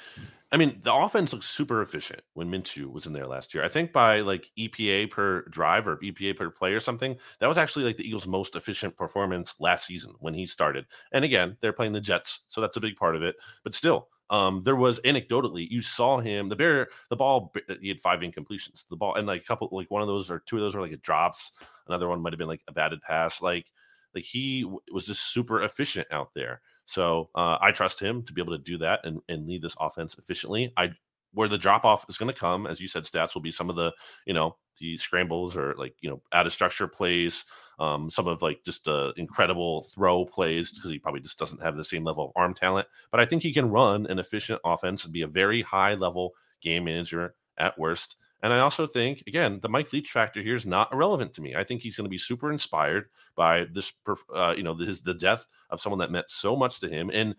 Speaker 3: I mean, the offense looks super efficient when Minshew was in there last year. I think by like EPA per drive or EPA per play or something, that was actually like the Eagles' most efficient performance last season when he started. And again, they're playing the Jets, so that's a big part of it. But still, um, there was anecdotally, you saw him, the bear, the ball, he had five incompletions. The ball, and like a couple, like one of those or two of those were like drops. Another one might have been like a batted pass. Like, like he was just super efficient out there. So uh, I trust him to be able to do that and, and lead this offense efficiently. I where the drop off is going to come, as you said, stats will be some of the you know the scrambles or like you know out of structure plays, um, some of like just uh, incredible throw plays because he probably just doesn't have the same level of arm talent. But I think he can run an efficient offense and be a very high level game manager at worst. And I also think, again, the Mike Leach factor here is not irrelevant to me. I think he's going to be super inspired by this, uh, you know, this the death of someone that meant so much to him. And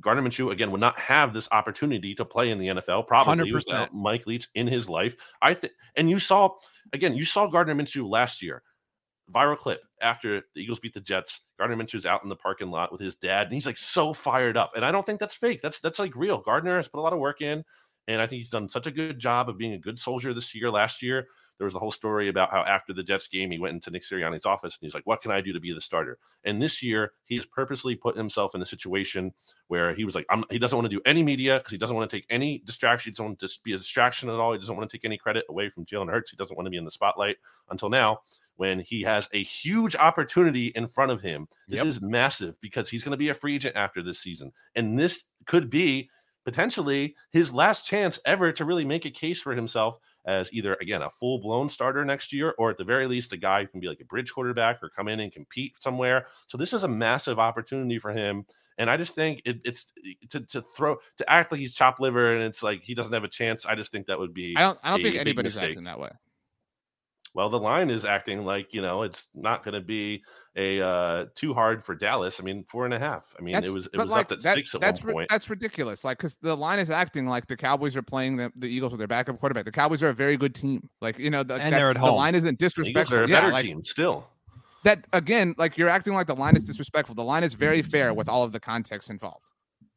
Speaker 3: Gardner Minshew again would not have this opportunity to play in the NFL probably
Speaker 2: 100%.
Speaker 3: without Mike Leach in his life. I think, and you saw again, you saw Gardner Minshew last year. Viral clip after the Eagles beat the Jets. Gardner Minshew's out in the parking lot with his dad, and he's like so fired up. And I don't think that's fake. That's that's like real. Gardner has put a lot of work in, and I think he's done such a good job of being a good soldier this year. Last year, there was a whole story about how after the Jets game, he went into Nick Sirianni's office and he's like, "What can I do to be the starter?" And this year, he has purposely put himself in a situation where he was like, I'm, "He doesn't want to do any media because he doesn't want to take any distraction. He doesn't want to be a distraction at all. He doesn't want to take any credit away from Jalen Hurts. He doesn't want to be in the spotlight until now." When he has a huge opportunity in front of him, this
Speaker 2: Yep.
Speaker 3: is massive because he's going to be a free agent after this season, and this could be potentially his last chance ever to really make a case for himself as either again a full blown starter next year, or at the very least a guy who can be like a bridge quarterback or come in and compete somewhere. So this is a massive opportunity for him. And I just think it, it's to, to throw to act like he's chopped liver and it's like he doesn't have a chance. I just think that would be.
Speaker 4: I don't. I don't think anybody's acting that way.
Speaker 3: Well, the line is acting like you know it's not going to be a uh, too hard for Dallas. I mean, four and a half. I mean,
Speaker 4: That's,
Speaker 3: it was it was
Speaker 4: like,
Speaker 3: up at
Speaker 4: that-
Speaker 3: six at
Speaker 4: that's
Speaker 3: one
Speaker 4: ri-
Speaker 3: point.
Speaker 4: that's ridiculous. Like, because the line is acting like the Cowboys are playing the, the Eagles with their backup quarterback. The Cowboys are a very good team. Like, you know, the,
Speaker 2: And they're
Speaker 4: that's-
Speaker 2: at
Speaker 4: the line isn't
Speaker 3: The Eagles
Speaker 4: disrespectful.
Speaker 3: are a
Speaker 4: Yeah,
Speaker 3: better
Speaker 4: like,
Speaker 3: team still.
Speaker 4: that again, like you're acting like the line is disrespectful. The line is very fair with all of the context involved.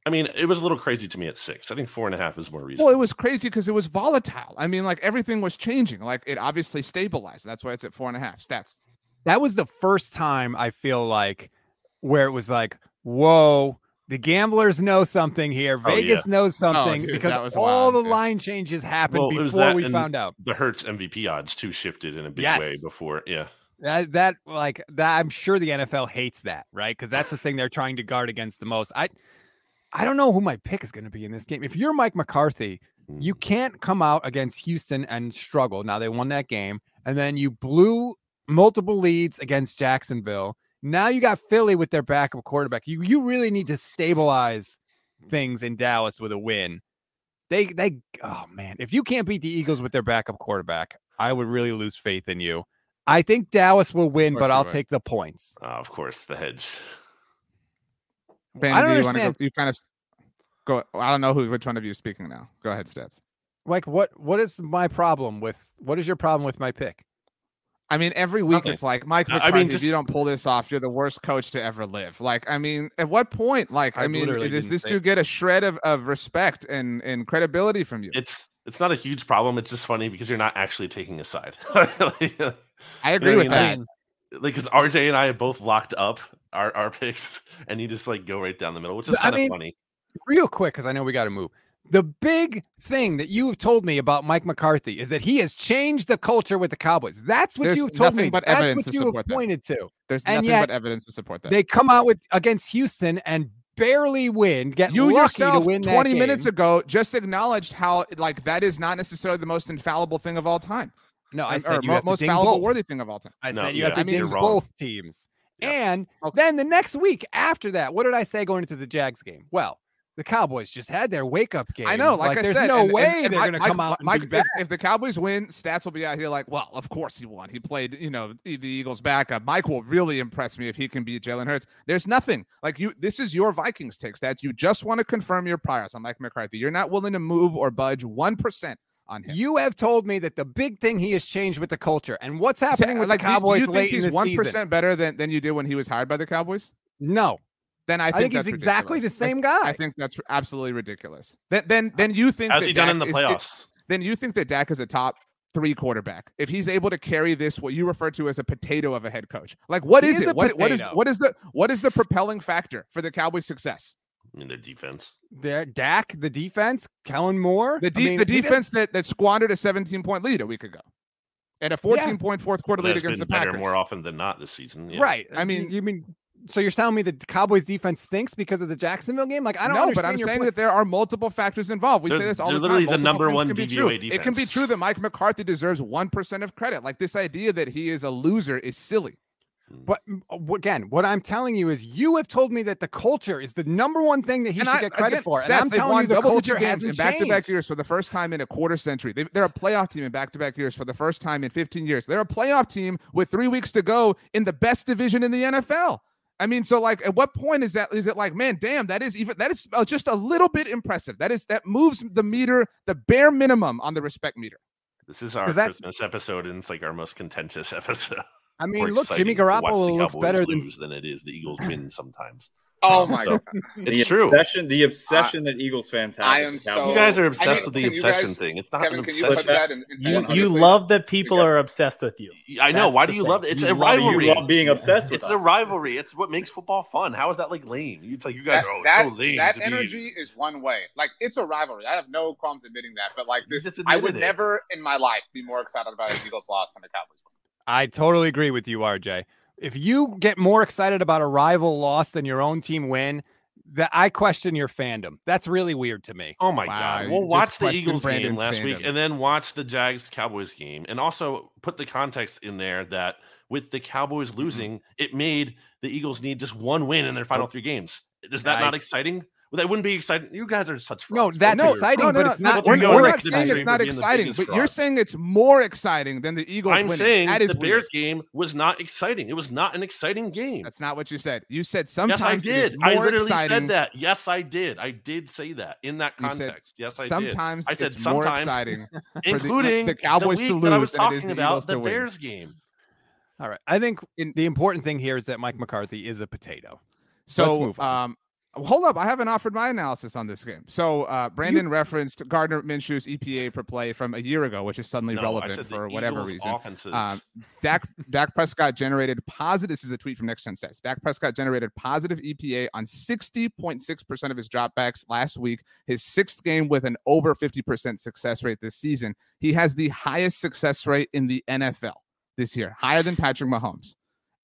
Speaker 3: I mean, it was a little crazy to me at six. I think four and a half is more reasonable.
Speaker 4: Well, it was crazy because it was volatile. I mean, like everything was changing. Like it obviously stabilized. That's why it's at four and a half stats.
Speaker 2: That was the first time I feel like where it was like, whoa, the gamblers know something here.
Speaker 3: Oh, yeah.
Speaker 2: Vegas knows oh, something
Speaker 4: dude,
Speaker 2: because
Speaker 4: was
Speaker 2: all
Speaker 4: wild,
Speaker 2: the
Speaker 4: dude.
Speaker 2: line changes happened
Speaker 3: Well,
Speaker 2: before we found out.
Speaker 3: the Hurts MVP odds too shifted in a big
Speaker 2: Yes.
Speaker 3: way before. Yeah,
Speaker 2: That that like that I'm sure the NFL hates that, right? Because that's the thing they're trying to guard against the most. I I don't know who my pick is going to be in this game. If you're Mike McCarthy, you
Speaker 3: Mm.
Speaker 2: can't come out against Houston and struggle. Now they won that game, and then you blew multiple leads against Jacksonville. Now you got Philly with their backup quarterback. You you really need to stabilize things in Dallas with a win. They they oh man, if you can't beat the Eagles with their backup quarterback, I would really lose faith in you. I think Dallas will win, but I'll take the points.
Speaker 3: Uh, of course the hedge.
Speaker 4: Vandy,
Speaker 2: I don't
Speaker 4: do you
Speaker 2: understand.
Speaker 4: Go, you kind of go. I don't know who which one of you is speaking now. Go ahead, stats.
Speaker 2: Like what what is my problem with what is your problem with my pick?
Speaker 4: I mean, every week
Speaker 3: Okay.
Speaker 4: it's like Mike
Speaker 3: I- I
Speaker 4: McCarthy.
Speaker 3: mean,
Speaker 4: if you don't pull this off, you're the worst coach to ever live. Like, I mean, at what point? Like, I,
Speaker 2: I
Speaker 4: mean, does this
Speaker 2: say-
Speaker 4: dude get a shred of, of respect and and credibility from you?
Speaker 3: It's it's not a huge problem. It's just funny because you're not actually taking a side. like, *laughs*
Speaker 4: I agree with
Speaker 3: I
Speaker 4: that.
Speaker 3: Mean? because RJ and I have both locked up our, our picks, and you just like go right down the middle, which is
Speaker 2: I
Speaker 3: kind of
Speaker 2: mean,
Speaker 3: funny.
Speaker 2: Real quick, because I know we got to move. The big thing that you have told me about Mike McCarthy is that he has changed the culture with the Cowboys. That's what
Speaker 4: There's
Speaker 2: you've told
Speaker 4: nothing
Speaker 2: me.
Speaker 4: but
Speaker 2: That's
Speaker 4: evidence
Speaker 2: what
Speaker 4: to
Speaker 2: you have
Speaker 4: support that.
Speaker 2: pointed to.
Speaker 4: There's
Speaker 2: and
Speaker 4: nothing
Speaker 2: yet
Speaker 4: but evidence to support that.
Speaker 2: They come out with against Houston and barely win. Get
Speaker 4: you
Speaker 2: lucky
Speaker 4: yourself
Speaker 2: to win that
Speaker 4: 20 minutes ago just acknowledged how like that is not necessarily the most infallible thing of all time.
Speaker 2: No, I
Speaker 4: Um,
Speaker 2: said you
Speaker 4: mo-
Speaker 2: have
Speaker 4: most
Speaker 2: ding
Speaker 4: fallible
Speaker 2: both.
Speaker 4: worthy thing of all time.
Speaker 2: I
Speaker 3: No,
Speaker 2: said you
Speaker 3: yeah,
Speaker 2: have to
Speaker 4: I mean,
Speaker 2: ding both teams.
Speaker 3: Yes.
Speaker 2: And
Speaker 4: Okay.
Speaker 2: then the next week after that, what did I say going into the Jags game? Well, the Cowboys just had their wake up game.
Speaker 4: I know, like, I
Speaker 2: there's
Speaker 4: said,
Speaker 2: no
Speaker 4: and- and-
Speaker 2: way
Speaker 4: and
Speaker 2: they're going to come out and
Speaker 4: Mike,
Speaker 2: be
Speaker 4: if, if the Cowboys win, stats will be out here like, well, of course he won. He played, you know, the the Eagles backup. Mike will really impress me if he can beat Jalen Hurts. There's nothing like you. This is your Vikings take stats. You just want to confirm your priors on Mike McCarthy. You're not willing to move or budge one percent on him.
Speaker 2: You have told me that the big thing he has changed with the culture and what's happening with
Speaker 4: like,
Speaker 2: the Cowboys
Speaker 4: do you think
Speaker 2: late in
Speaker 4: he's
Speaker 2: the
Speaker 4: one
Speaker 2: season.
Speaker 4: percent better than, than you did when he was hired by the Cowboys?
Speaker 2: No,
Speaker 4: Then I
Speaker 2: I
Speaker 4: think,
Speaker 2: think, he's
Speaker 4: that's
Speaker 2: exactly the same guy.
Speaker 4: I think that's absolutely ridiculous. Then then then you think
Speaker 3: How's
Speaker 4: that
Speaker 3: he done in the
Speaker 4: is-
Speaker 3: playoffs?
Speaker 4: then you think that Dak is a top three quarterback. If he's able to carry this, what you refer to as a potato of a head coach, like what
Speaker 2: He
Speaker 4: is
Speaker 2: is
Speaker 4: it? What, what is
Speaker 2: potato.
Speaker 4: what is the what is the propelling factor for the Cowboys' success?
Speaker 3: I mean, their defense.
Speaker 2: there, Dak, the defense, Kellen Moore,
Speaker 4: The
Speaker 2: I mean,
Speaker 4: the defense that that squandered a 17 point lead a week ago, and a 14 point fourth quarter lead against
Speaker 3: been
Speaker 4: the Packers.
Speaker 3: more often than not this season. Yeah.
Speaker 2: right?
Speaker 4: I mean-
Speaker 2: you mean so you're telling me the Cowboys defense stinks because of the Jacksonville game? Like I don't
Speaker 4: no,
Speaker 2: understand
Speaker 4: but I'm saying
Speaker 2: point.
Speaker 4: that there are multiple factors involved. We
Speaker 3: They're-
Speaker 4: say this all the time.
Speaker 3: literally the number one
Speaker 4: can be
Speaker 3: DVOA
Speaker 4: true. It can be true that Mike McCarthy deserves one percent of credit. Like this idea that he is a loser is silly.
Speaker 2: But mm, uh, again, what I'm telling you is you have told me that the culture is the number one thing that he
Speaker 4: And
Speaker 2: should
Speaker 4: I-
Speaker 2: get credit
Speaker 4: again,
Speaker 2: for. And I'm
Speaker 4: they've
Speaker 2: telling
Speaker 4: won
Speaker 2: you the
Speaker 4: double-digit
Speaker 2: culture
Speaker 4: games
Speaker 2: hasn't
Speaker 4: in back-to-back years for the first time in a quarter century. They, they're a playoff team in back-to-back years for the first time in 15 years. They're a playoff team with three weeks to go in the best division in the NFL. I mean, so like, at what point is that? Is it like, man, damn, that is even that is uh, just a little bit impressive. That is that moves the meter, the bare minimum on the respect meter.
Speaker 3: This is our
Speaker 2: Is that-
Speaker 3: Christmas episode, and it's like our most contentious *laughs* episode.
Speaker 2: I mean, look, Jimmy
Speaker 3: exciting to watch the
Speaker 2: Garoppolo looks better than
Speaker 3: than it is the Eagles win *laughs* sometimes.
Speaker 7: Oh my
Speaker 3: So,
Speaker 7: god.
Speaker 3: It's
Speaker 9: the
Speaker 3: true.
Speaker 9: Obsession, the obsession that Eagles fans have.
Speaker 7: I am so,
Speaker 3: you guys are
Speaker 7: I
Speaker 3: obsessed
Speaker 7: mean,
Speaker 3: with the obsession
Speaker 7: guys-
Speaker 3: thing. It's not
Speaker 7: Kevin,
Speaker 3: an
Speaker 7: can you
Speaker 3: obsession.
Speaker 7: that in? in
Speaker 10: You, you love that people
Speaker 7: Okay.
Speaker 10: are obsessed with you.
Speaker 3: I know.
Speaker 10: That's
Speaker 3: Why do you
Speaker 10: thing.
Speaker 3: love it? It's
Speaker 9: You
Speaker 3: a
Speaker 9: love-
Speaker 3: rivalry.
Speaker 9: You love being obsessed with
Speaker 3: It's
Speaker 9: us.
Speaker 3: a rivalry. It's what makes football fun. How is that like lame? It's like you guys
Speaker 7: That,
Speaker 3: are oh, it's
Speaker 7: that,
Speaker 3: so lame.
Speaker 7: that
Speaker 3: to be-
Speaker 7: energy is one way. Like it's a rivalry. I have no qualms admitting that. But like this, I would
Speaker 3: it.
Speaker 7: never in my life be more excited about an Eagles loss than a Cowboys win.
Speaker 2: I totally agree with you, RJ. If you get more excited about a rival loss than your own team win, that I question your fandom. That's really weird to me.
Speaker 3: Oh my
Speaker 4: Wow,
Speaker 3: god!
Speaker 4: you
Speaker 3: Well,
Speaker 4: just
Speaker 3: watch the
Speaker 4: questioned
Speaker 3: Eagles game
Speaker 4: Brandon's
Speaker 3: last week, and then watch the Jags Cowboys game, and also put the context in there that with the Cowboys
Speaker 4: Mm-hmm.
Speaker 3: losing, it made the Eagles need just one win in their final three games. Is that not exciting? Well, that wouldn't be exciting. You guys are such frauds.
Speaker 2: No, that's
Speaker 3: Both of you.
Speaker 2: exciting, but it's not-
Speaker 4: We're,
Speaker 3: you
Speaker 2: more
Speaker 3: are
Speaker 4: we're not
Speaker 3: the
Speaker 4: saying it's not
Speaker 3: for being the
Speaker 4: exciting,
Speaker 3: biggest
Speaker 4: but you're saying it's more exciting than the Eagles
Speaker 3: I'm
Speaker 4: winning.
Speaker 3: saying
Speaker 4: that is
Speaker 3: the
Speaker 4: weird.
Speaker 3: Bears game was not exciting. It was not an exciting game.
Speaker 4: That's not what you said. You said sometimes.
Speaker 3: yes,
Speaker 4: sometimes
Speaker 3: I
Speaker 4: it is
Speaker 3: did. I literally
Speaker 4: exciting.
Speaker 3: said that. Yes, I did. I did say that in that
Speaker 4: You said
Speaker 3: context. Yes, I did.
Speaker 4: Sometimes
Speaker 3: I said
Speaker 4: it's more exciting, *laughs* for the-
Speaker 3: including
Speaker 4: the Cowboys
Speaker 3: the
Speaker 4: to
Speaker 3: week that I
Speaker 4: lose
Speaker 3: was
Speaker 4: than it is
Speaker 3: talking
Speaker 4: the
Speaker 3: about
Speaker 4: Eagles
Speaker 3: the
Speaker 4: to win.
Speaker 3: Bears game.
Speaker 2: All right. I think
Speaker 4: In-
Speaker 2: the important thing here is that Mike McCarthy is a potato.
Speaker 4: So,
Speaker 2: move on.
Speaker 4: um, hold up. I haven't offered my analysis on this game. So, uh, Brandon referenced Gardner Minshew's EPA per play from a year ago, which is suddenly
Speaker 3: No,
Speaker 4: relevant for whatever
Speaker 3: Eagles
Speaker 4: reason.
Speaker 3: Offenses.
Speaker 4: Um, Dak *laughs* Dak Prescott generated positive. This is a tweet from Next Gen Stats. Dak Prescott generated positive EPA on 60.6% of his dropbacks last week. His sixth game with an over 50% success rate this season. He has the highest success rate in the NFL this year, higher than Patrick Mahomes.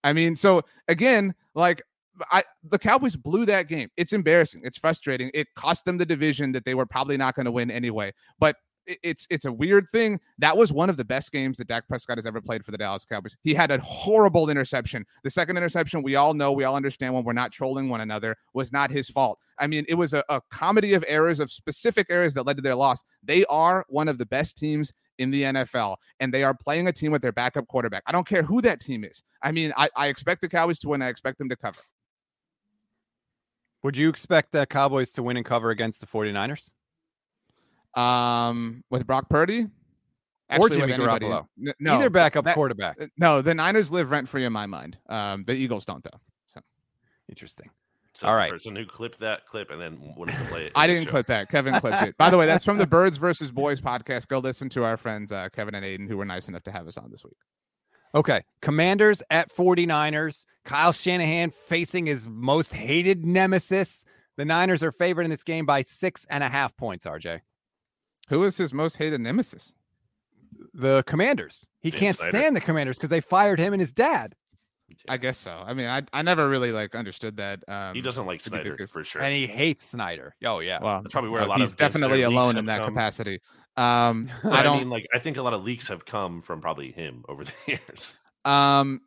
Speaker 4: I mean, so again, like I the Cowboys blew that game. It's embarrassing. It's frustrating. It cost them the division that they were probably not going to win anyway. But it's it's a weird thing. That was one of the best games that Dak Prescott has ever played for the Dallas Cowboys. He had a horrible interception. The second interception, we all know, we all understand when we're not trolling one another, was not his fault. I mean, it was a, a comedy of errors, of specific errors that led to their loss. They are one of the best teams in the NFL, and they are playing a team with their backup quarterback. I don't care who that team is. I mean, I, I expect the Cowboys to win. I expect them to cover.
Speaker 2: Would you expect the Cowboys to win and cover against the 49ers?
Speaker 4: Um, with Brock Purdy,
Speaker 2: Or Jimmy. Garoppolo?
Speaker 4: N- No,
Speaker 2: Either backup
Speaker 4: that-
Speaker 2: quarterback.
Speaker 4: uh, No, the Niners live rent free in my mind. Um, the Eagles don't though. So
Speaker 2: Interesting.
Speaker 3: So
Speaker 2: All
Speaker 3: the
Speaker 2: right.
Speaker 3: person who clipped that clip and then wanted to play it.
Speaker 4: I didn't
Speaker 3: show.
Speaker 4: clip that. Kevin clipped it. By the way, that's from the *laughs* Birds versus Boys podcast. Go listen to our friends uh, Kevin and Aiden, who were nice enough to have us on this week.
Speaker 2: Okay. Commanders at 49ers. Kyle Shanahan facing his most hated nemesis. The Niners are favored in this game by six and a half points, RJ.
Speaker 4: Who is his most hated nemesis?
Speaker 2: The Commanders. He
Speaker 3: Dan
Speaker 2: can't
Speaker 3: Snyder.
Speaker 2: stand the Commanders because they fired him and his dad.
Speaker 4: I guess so. I mean, I I never really like understood that. Um,
Speaker 3: He doesn't like
Speaker 4: to be the
Speaker 3: Snyder
Speaker 4: case.
Speaker 3: for sure.
Speaker 2: And he hates Snyder. Oh, yeah.
Speaker 4: Well,
Speaker 3: That's probably where a
Speaker 4: uh,
Speaker 3: lot
Speaker 4: he's
Speaker 3: of
Speaker 4: definitely alone in that
Speaker 3: come.
Speaker 4: capacity. Um, *laughs*
Speaker 3: But
Speaker 4: I don't.
Speaker 3: mean, like, I think a lot of leaks have come from probably him over the *laughs* years.
Speaker 4: Um,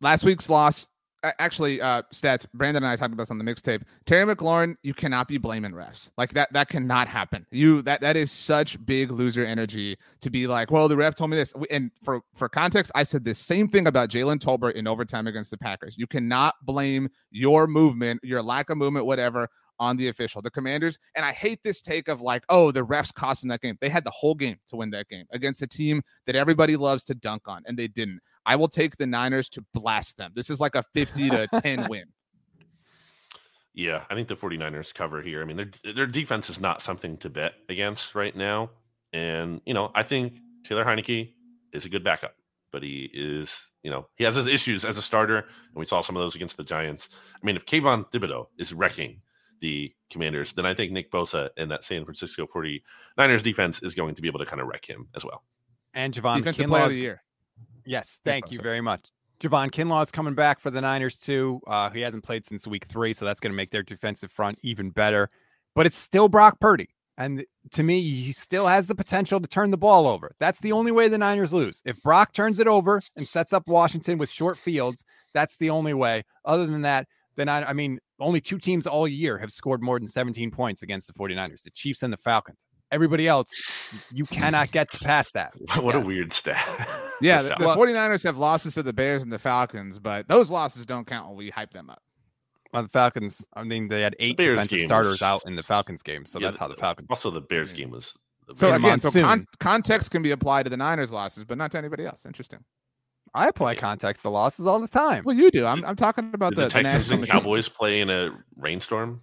Speaker 4: last week's loss. Actually, uh, stats. Brandon and I talked about this on the mixtape. Terry McLaurin, you cannot be blaming refs like that. That cannot happen. You that that is such big loser energy to be like, well, the ref told me this. And for for context, I said the same thing about Jalen Tolbert in overtime against the Packers. You cannot blame your movement, your lack of movement, whatever, on the official. The Commanders, and I hate this take of like, oh, the refs cost them that game. They had the whole game to win that game against a team that everybody loves to dunk on, and they didn't. I will take the Niners to blast them. This is like a 50 to 10 *laughs* win.
Speaker 3: Yeah, I think the 49ers cover here. I mean, their their defense is not something to bet against right now. And, you know, I think Taylor Heinicke is a good backup, but he is, you know, he has his issues as a starter, and we saw some of those against the Giants. I mean, if Kayvon Thibodeaux is wrecking the Commanders, then I think Nick Bosa and that San Francisco 49ers defense is going to be able to kind of wreck him as well.
Speaker 2: And Javon
Speaker 4: Defensive player of the year.
Speaker 2: Yes,
Speaker 4: Nick
Speaker 2: thank you
Speaker 4: Bosa.
Speaker 2: very much. Javon Kinlaw is coming back for the Niners too. Uh, he hasn't played since week three, so that's going to make their defensive front even better. But it's still Brock Purdy, and to me, he still has the potential to turn the ball over. That's the only way the Niners lose. If Brock turns it over and sets up Washington with short fields, that's the only way. Other than that, then I, I mean, only two teams all year have scored more than 17 points against the 49ers: the Chiefs and the Falcons. Everybody else, you cannot get past that. *laughs*
Speaker 3: what a weird stat. *laughs*
Speaker 4: Yeah,
Speaker 3: The
Speaker 4: the, the 49ers have losses to the Bears and the Falcons, but those losses don't count when we hype them up.
Speaker 2: Well, the Falcons, I mean, they had eight
Speaker 3: Bears
Speaker 2: defensive
Speaker 3: game
Speaker 2: starters
Speaker 3: was-
Speaker 2: out in the Falcons game, so
Speaker 3: Yeah,
Speaker 2: that's how the Falcons.
Speaker 3: Also, the Bears
Speaker 4: Yeah.
Speaker 3: game was.
Speaker 4: So
Speaker 2: In a
Speaker 3: Bears-
Speaker 4: again, so con- context can be applied to the Niners losses, but not to anybody else. Interesting.
Speaker 2: I apply context to losses all the time.
Speaker 4: Well, you do. I'm, I'm talking about the,
Speaker 3: the,
Speaker 4: the
Speaker 3: Texans
Speaker 4: national
Speaker 3: and
Speaker 4: machine.
Speaker 3: Cowboys play in a rainstorm?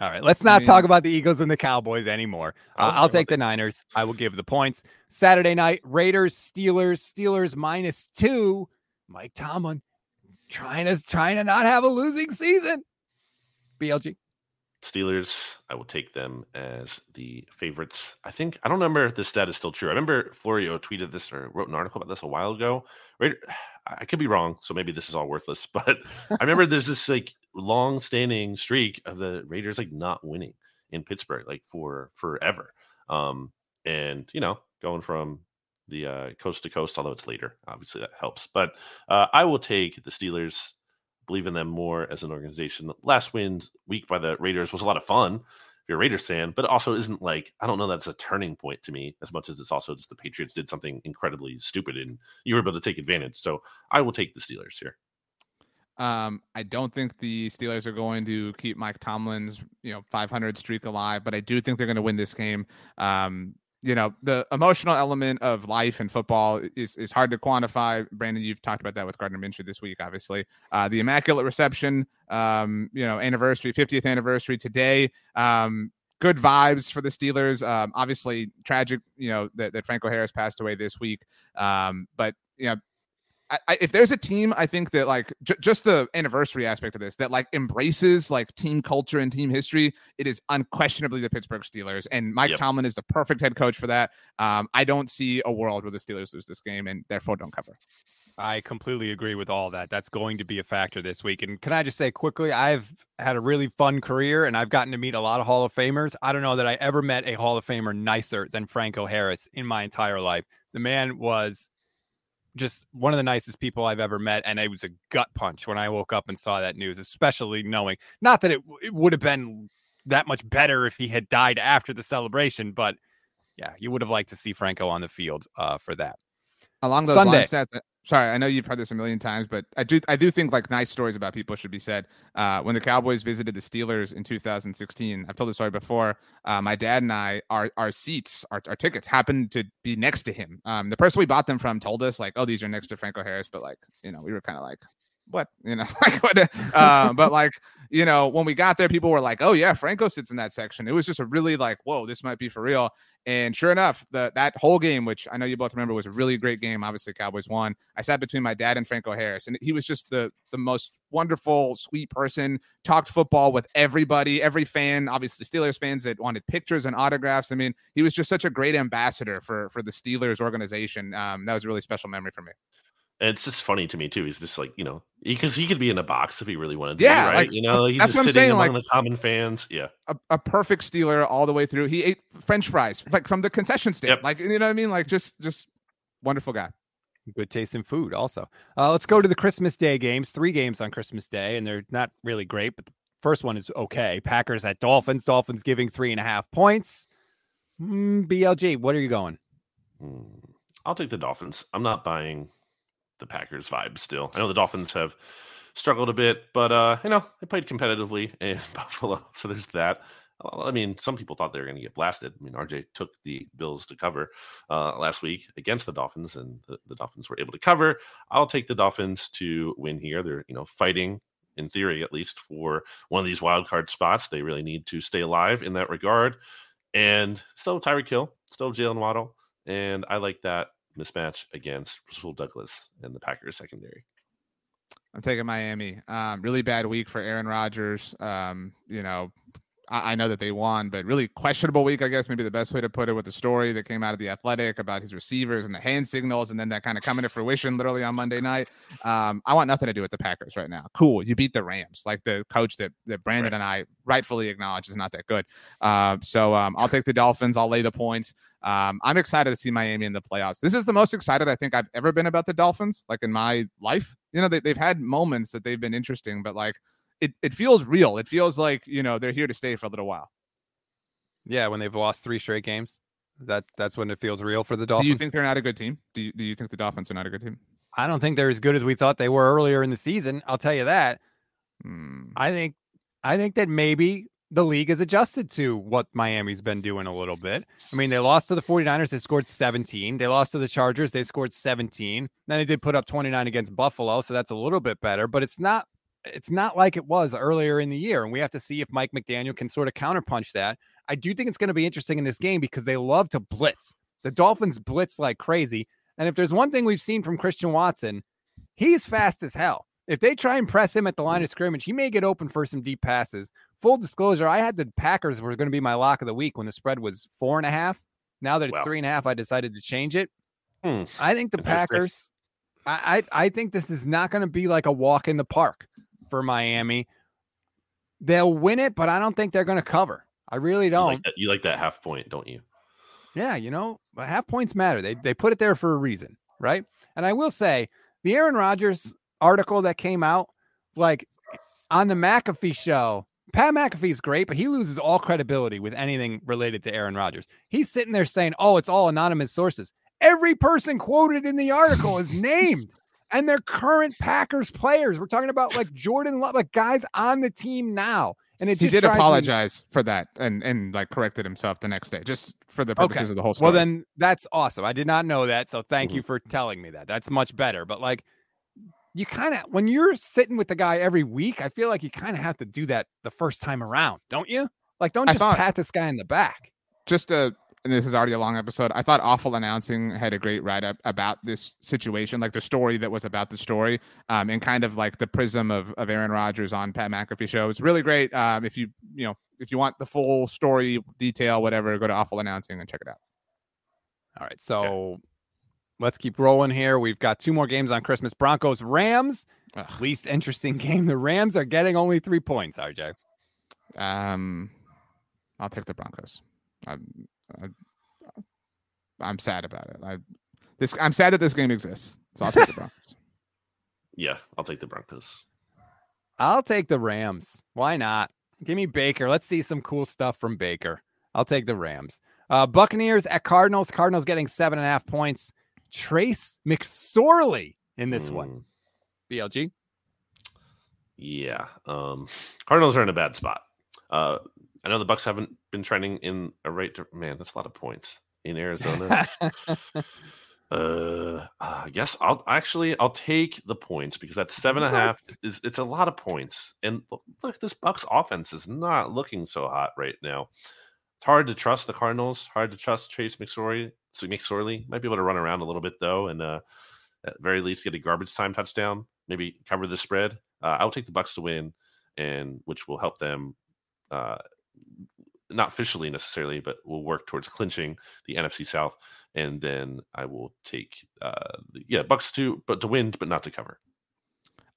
Speaker 2: All right, let's
Speaker 4: I
Speaker 2: not talk about the Eagles and the Cowboys anymore.
Speaker 3: I
Speaker 2: Uh,
Speaker 3: was
Speaker 2: I'll take the Niners. I will give the points. Saturday night, Raiders, Steelers, Steelers minus two. Mike Tomlin trying to trying to not have a losing season. BLG.
Speaker 3: Steelers, I will take them as the favorites. I think I don't remember if this stat is still true. I remember Florio tweeted this or wrote an article about this a while ago. Right, I could be wrong, so maybe this is all worthless. *laughs* But I remember there's this like long-standing streak of the Raiders like not winning in Pittsburgh like for forever. Um, and you know, going from the uh, coast to coast, although it's later, obviously that helps. But uh, I will take the Steelers. Believe in them more as an organization. Last week by the Raiders was a lot of fun. If you're a Raiders fan, but also isn't like I don't know that's a turning point to me as much as it's also just the Patriots did something incredibly stupid and you were able to take advantage. So I will take the Steelers here.
Speaker 4: Um, I don't think the Steelers are going to keep Mike Tomlin's you know 500 streak alive, but I do think they're going to win this game. Um, you know, the emotional element of life and football is, is hard to quantify. Brandon, you've talked about that with Gardner Minshew this week, obviously. Uh, the Immaculate Reception, um, you know, anniversary, 50th anniversary today. Um, good vibes for the Steelers. Um, obviously, tragic, you know, that, that Franco Harris passed away this week. Um, but, you know, I, I, if there's a team, I think that like j- just the anniversary aspect of this that like embraces like team culture and team history, it is unquestionably the Pittsburgh Steelers. And Mike
Speaker 3: Yep.
Speaker 4: Tomlin is the perfect head coach for that. Um, I don't see a world where the Steelers lose this game and therefore don't cover.
Speaker 2: I completely agree with all that. That's going to be a factor this week. And can I just say quickly, I've had a really fun career and I've gotten to meet a lot of Hall of Famers. I don't know that I ever met a Hall of Famer nicer than Franco Harris in my entire life. The man was just one of the nicest people I've ever met. And it was a gut punch when I woke up and saw that news, especially knowing not that it, it would have been that much better if he had died after the celebration, but yeah, you would have liked to see Franco on the field uh, for that.
Speaker 4: Along those
Speaker 2: Sunday.
Speaker 4: lines, Seth, sorry, I know you've heard this a million times, but I do I do think like nice stories about people should be said. Uh, when the Cowboys visited the Steelers in 2016, I've told the story before. Uh, my dad and I, our our seats, our, our tickets happened to be next to him. Um, the person we bought them from told us like, oh, these are next to Franco Harris, but like, you know, we were kind of like, what, you know, *laughs* like what? Uh, but like, you know, when we got there, people were like, oh yeah, Franco sits in that section. It was just a really like, whoa, this might be for real. And sure enough, the that whole game, which I know you both remember, was a really great game. Obviously, Cowboys won. I sat between my dad and Franco Harris, and he was just the the most wonderful, sweet person. Talked football with everybody, every fan. Obviously, Steelers fans that wanted pictures and autographs. I mean, he was just such a great ambassador for for the Steelers organization. Um, that was a really special memory for me.
Speaker 3: And it's just funny to me too. He's just like you know because he could be in a box if he really wanted to.
Speaker 4: Yeah,
Speaker 3: right.
Speaker 4: like,
Speaker 3: you know, he's
Speaker 4: that's
Speaker 3: just
Speaker 4: what I'm
Speaker 3: sitting
Speaker 4: saying,
Speaker 3: among
Speaker 4: like-
Speaker 3: the common fans. Yeah,
Speaker 4: A, a perfect Steeler all the way through. He ate French fries like from the concession stand.
Speaker 3: Yep.
Speaker 4: Like you know what I mean? Like just just wonderful guy.
Speaker 2: good taste in food also uh, let's go to the christmas day games three games on christmas day and they're not really great but the first one is okay packers at dolphins dolphins giving three and a half points mm, blg what are you going
Speaker 3: Hmm. I'll take the Dolphins. I'm not buying the Packers vibe still. I know the Dolphins have struggled a bit, but uh, you know, they played competitively in *laughs* Buffalo. So there's that. I mean, some people thought they were going to get blasted. I mean, RJ took the Bills to cover uh, last week against the Dolphins, and the, the Dolphins were able to cover. I'll take the Dolphins to win here. They're, you know, fighting in theory, at least for one of these wild card spots. They really need to stay alive in that regard. And still Tyreek Hill, still Jaylen Waddle. And I like that mismatch against Rasul Douglas and the Packers secondary.
Speaker 4: I'm taking Miami. Um, really bad week for Aaron Rodgers. Um, you know, I, I know that they won, but really questionable week, I guess, maybe the best way to put it with the story that came out of the athletic about his receivers and the hand signals, and then that kind of coming to fruition literally on Monday night. Um, I want nothing to do with the Packers right now. Cool. You beat the Rams, like the coach that, that Brandon
Speaker 3: Right.
Speaker 4: and I rightfully acknowledge is not that good. Uh, so um, I'll take the Dolphins. I'll lay the points. Um, I'm excited to see Miami in the playoffs. This is the most excited I think I've ever been about the Dolphins, like in my life. You know, they, they've had moments that they've been interesting, but like it, it feels real. It feels like, you know, they're here to stay for a little while.
Speaker 2: yeah when they've lost three straight games that that's when it feels real for the Dolphins.
Speaker 4: Do you think they're not a good team? Do you, do you think the Dolphins are not a good team?
Speaker 2: i don't think they're as good as we thought they were earlier in the season i'll tell you that
Speaker 4: Hmm.
Speaker 2: I think I think that maybe the league has adjusted to what Miami's been doing a little bit. I mean, they lost to the 49ers, they scored 17. They lost to the Chargers, they scored 17. Then they did put up 29 against Buffalo, so that's a little bit better, but it's not it's not like it was earlier in the year. And we have to see if Mike McDaniel can sort of counterpunch that. I do think it's going to be interesting in this game because they love to blitz. The Dolphins blitz like crazy. And if there's one thing we've seen from Christian Watson, he's fast as hell. If they try and press him at the line of scrimmage, he may get open for some deep passes. Full disclosure, I had the Packers were going to be my lock of the week when the spread was four and a half. Now that it's
Speaker 3: Wow.
Speaker 2: three and a half, I decided to change it.
Speaker 3: Hmm.
Speaker 2: I think the Packers. I, I I think this is not going to be like a walk in the park for Miami. they'll win it, but I don't think they're going to cover. I really don't.
Speaker 3: like, that, you like that half point, don't you?
Speaker 2: Yeah, you know, but half points matter. They they put it there for a reason, right? And I will say the Aaron Rodgers article that came out, like on the McAfee show, Pat McAfee's great, but he loses all credibility with anything related to Aaron Rodgers. He's sitting there saying, "Oh, it's all anonymous sources." Every person quoted in the article is named. And they're current Packers players. We're talking about like Jordan Love, like guys on the team now. And it
Speaker 4: He
Speaker 2: just
Speaker 4: did
Speaker 2: drives me
Speaker 4: apologize for that and and like corrected himself the next day, just for the purposes of the whole story.
Speaker 2: Well, then that's awesome. I did not know that. So thank
Speaker 3: Mhm.
Speaker 2: you for telling me that. That's much better. But like, you kind of, when you're sitting with the guy every week, I feel like you kind of have to do that the first time around, don't you? Like, don't just
Speaker 4: thought-
Speaker 2: pat this guy in the back.
Speaker 4: just a and this is already a long episode. I thought Awful Announcing had a great write up about this situation, like the story that was about the story, um, and kind of like the prism of, of Aaron Rodgers on Pat McAfee show. It's really great. Um, if you you know if you want the full story detail, whatever, go to Awful Announcing and check it out.
Speaker 2: All right. So let's keep rolling here. We've got two more games on Christmas Broncos, Rams.
Speaker 4: Ugh.
Speaker 2: Least interesting *laughs* game. The Rams are getting only three points, RJ.
Speaker 4: Um, I'll take the Broncos. I'm I, I'm sad about it. I this I'm sad that this game exists, so I'll take the Broncos. *laughs*
Speaker 3: Yeah, I'll take the Broncos.
Speaker 2: I'll take the Rams. Why not? Give me Baker. Let's see some cool stuff from Baker. I'll take the Rams. Uh, Buccaneers at Cardinals. Cardinals getting seven and a half points. Trace McSorley in this one.
Speaker 3: Mm,
Speaker 2: BLG.
Speaker 3: Yeah. Um Cardinals are in a bad spot. Uh I know the Bucs haven't been trending in a right to man, that's a lot of points in Arizona. *laughs* uh I guess I'll actually I'll take the points because that's seven and a half is it's a lot of points. And look, look, this Bucs offense is not looking so hot right now. It's hard to trust the Cardinals, hard to trust Trace McSorley. So McSorley might be able to run around a little bit though, and uh at very least get a garbage time touchdown, maybe cover the spread. Uh, I'll take the Bucs to win, and which will help them, uh, not officially necessarily, but we'll work towards clinching the NFC South. And then I will take, uh, the, yeah, Bucs to but to win, but not to cover.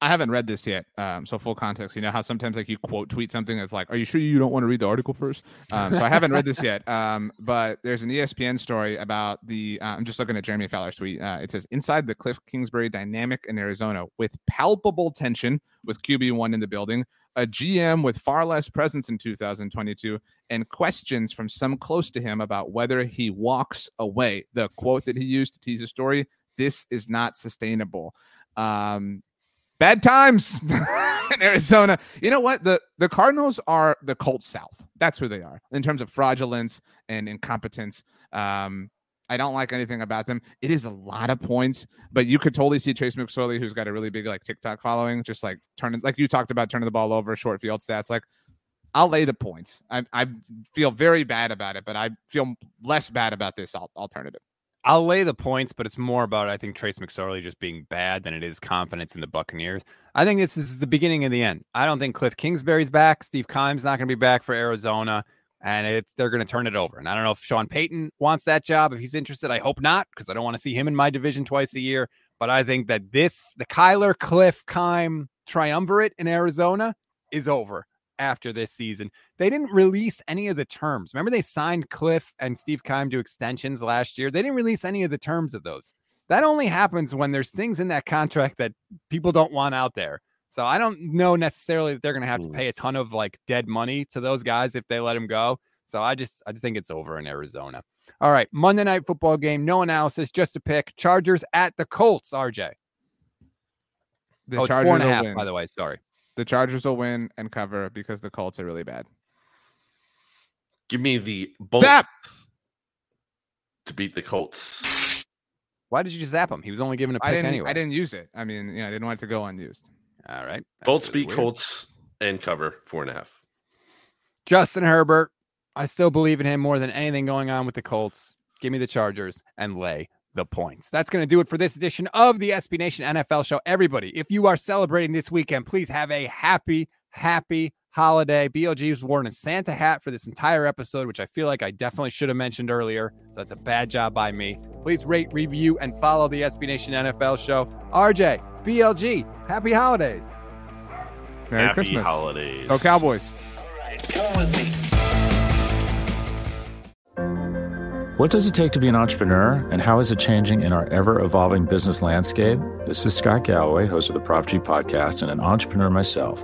Speaker 4: I haven't read this yet. Um, so full context. You know how sometimes like you quote tweet something that's like, "Are you sure you don't want to read the article first? Um, so I haven't read this yet. Um, but there's an ESPN story about the. Uh, I'm just looking at Jeremy Fowler's tweet. Uh, it says inside the Cliff Kingsbury dynamic in Arizona with palpable tension with QB one in the building, a GM with far less presence in 2022, and questions from some close to him about whether he walks away. The quote that he used to tease the story: "This is not sustainable." Um, bad times *laughs* in Arizona. You know what? The the Cardinals are the Colts South. That's who they are in terms of fraudulence and incompetence. Um, I don't like anything about them. It is a lot of points, but you could totally see Trace McSorley, who's got a really big like TikTok following, just like turning like you talked about turning the ball over, short field stats. Like I'll lay the points. I, I feel very bad about it, but I feel less bad about this alternative.
Speaker 2: I'll lay the points, but it's more about I think Trace McSorley just being bad than it is confidence in the Buccaneers. I think this is the beginning of the end. I don't think Cliff Kingsbury's back. Steve Keim's not going to be back for Arizona, and it's they're going to turn it over. And I don't know if Sean Payton wants that job. If he's interested, I hope not, because I don't want to see him in my division twice a year. But I think that this, the Kyler Cliff Keim triumvirate in Arizona, is over after this season. They didn't release any of the terms. Remember, they signed Cliff and Steve Keim to extensions last year. They didn't release any of the terms of those. That only happens when there's things in that contract that people don't want out there. So I don't know necessarily that they're going to have to
Speaker 3: Mm.
Speaker 2: pay a ton of like dead money to those guys if they let him go. So I just I think it's over in Arizona. All right, Monday night football game, no analysis, just a pick. Chargers at the Colts. RJ.
Speaker 4: The
Speaker 2: oh,
Speaker 4: Chargers
Speaker 2: four and
Speaker 4: will win.
Speaker 2: by the way. Sorry.
Speaker 4: The Chargers will win and cover because the Colts are really bad.
Speaker 3: Give me the Bolts
Speaker 4: Zap!
Speaker 3: to beat the Colts.
Speaker 2: Why did you just zap him? He was only given a pick
Speaker 4: I didn't.
Speaker 2: anyway.
Speaker 4: I didn't use it. I mean, you know, I didn't want it to go unused.
Speaker 2: All right. That's
Speaker 3: Bolts
Speaker 2: really
Speaker 3: beat
Speaker 2: weird.
Speaker 3: Colts and cover four and a half.
Speaker 2: Justin Herbert. I still believe in him more than anything going on with the Colts. Give me the Chargers and lay the points. That's going to do it for this edition of the SB Nation NFL show. Everybody, if you are celebrating this weekend, please have a happy, happy holiday. BLG was wearing a Santa hat for this entire episode, which I feel like I definitely should have mentioned earlier. So that's a bad job by me. Please rate, review, and follow the SB Nation NFL show. RJ, BLG, happy holidays.
Speaker 4: Merry Christmas.
Speaker 3: Happy
Speaker 4: Christmas.
Speaker 3: holidays.
Speaker 4: Go Cowboys.
Speaker 5: Come with me.
Speaker 1: What does it take to be an entrepreneur, and how is it changing in our ever evolving business landscape? This is Scott Galloway, host of the Prop G podcast, and an entrepreneur myself.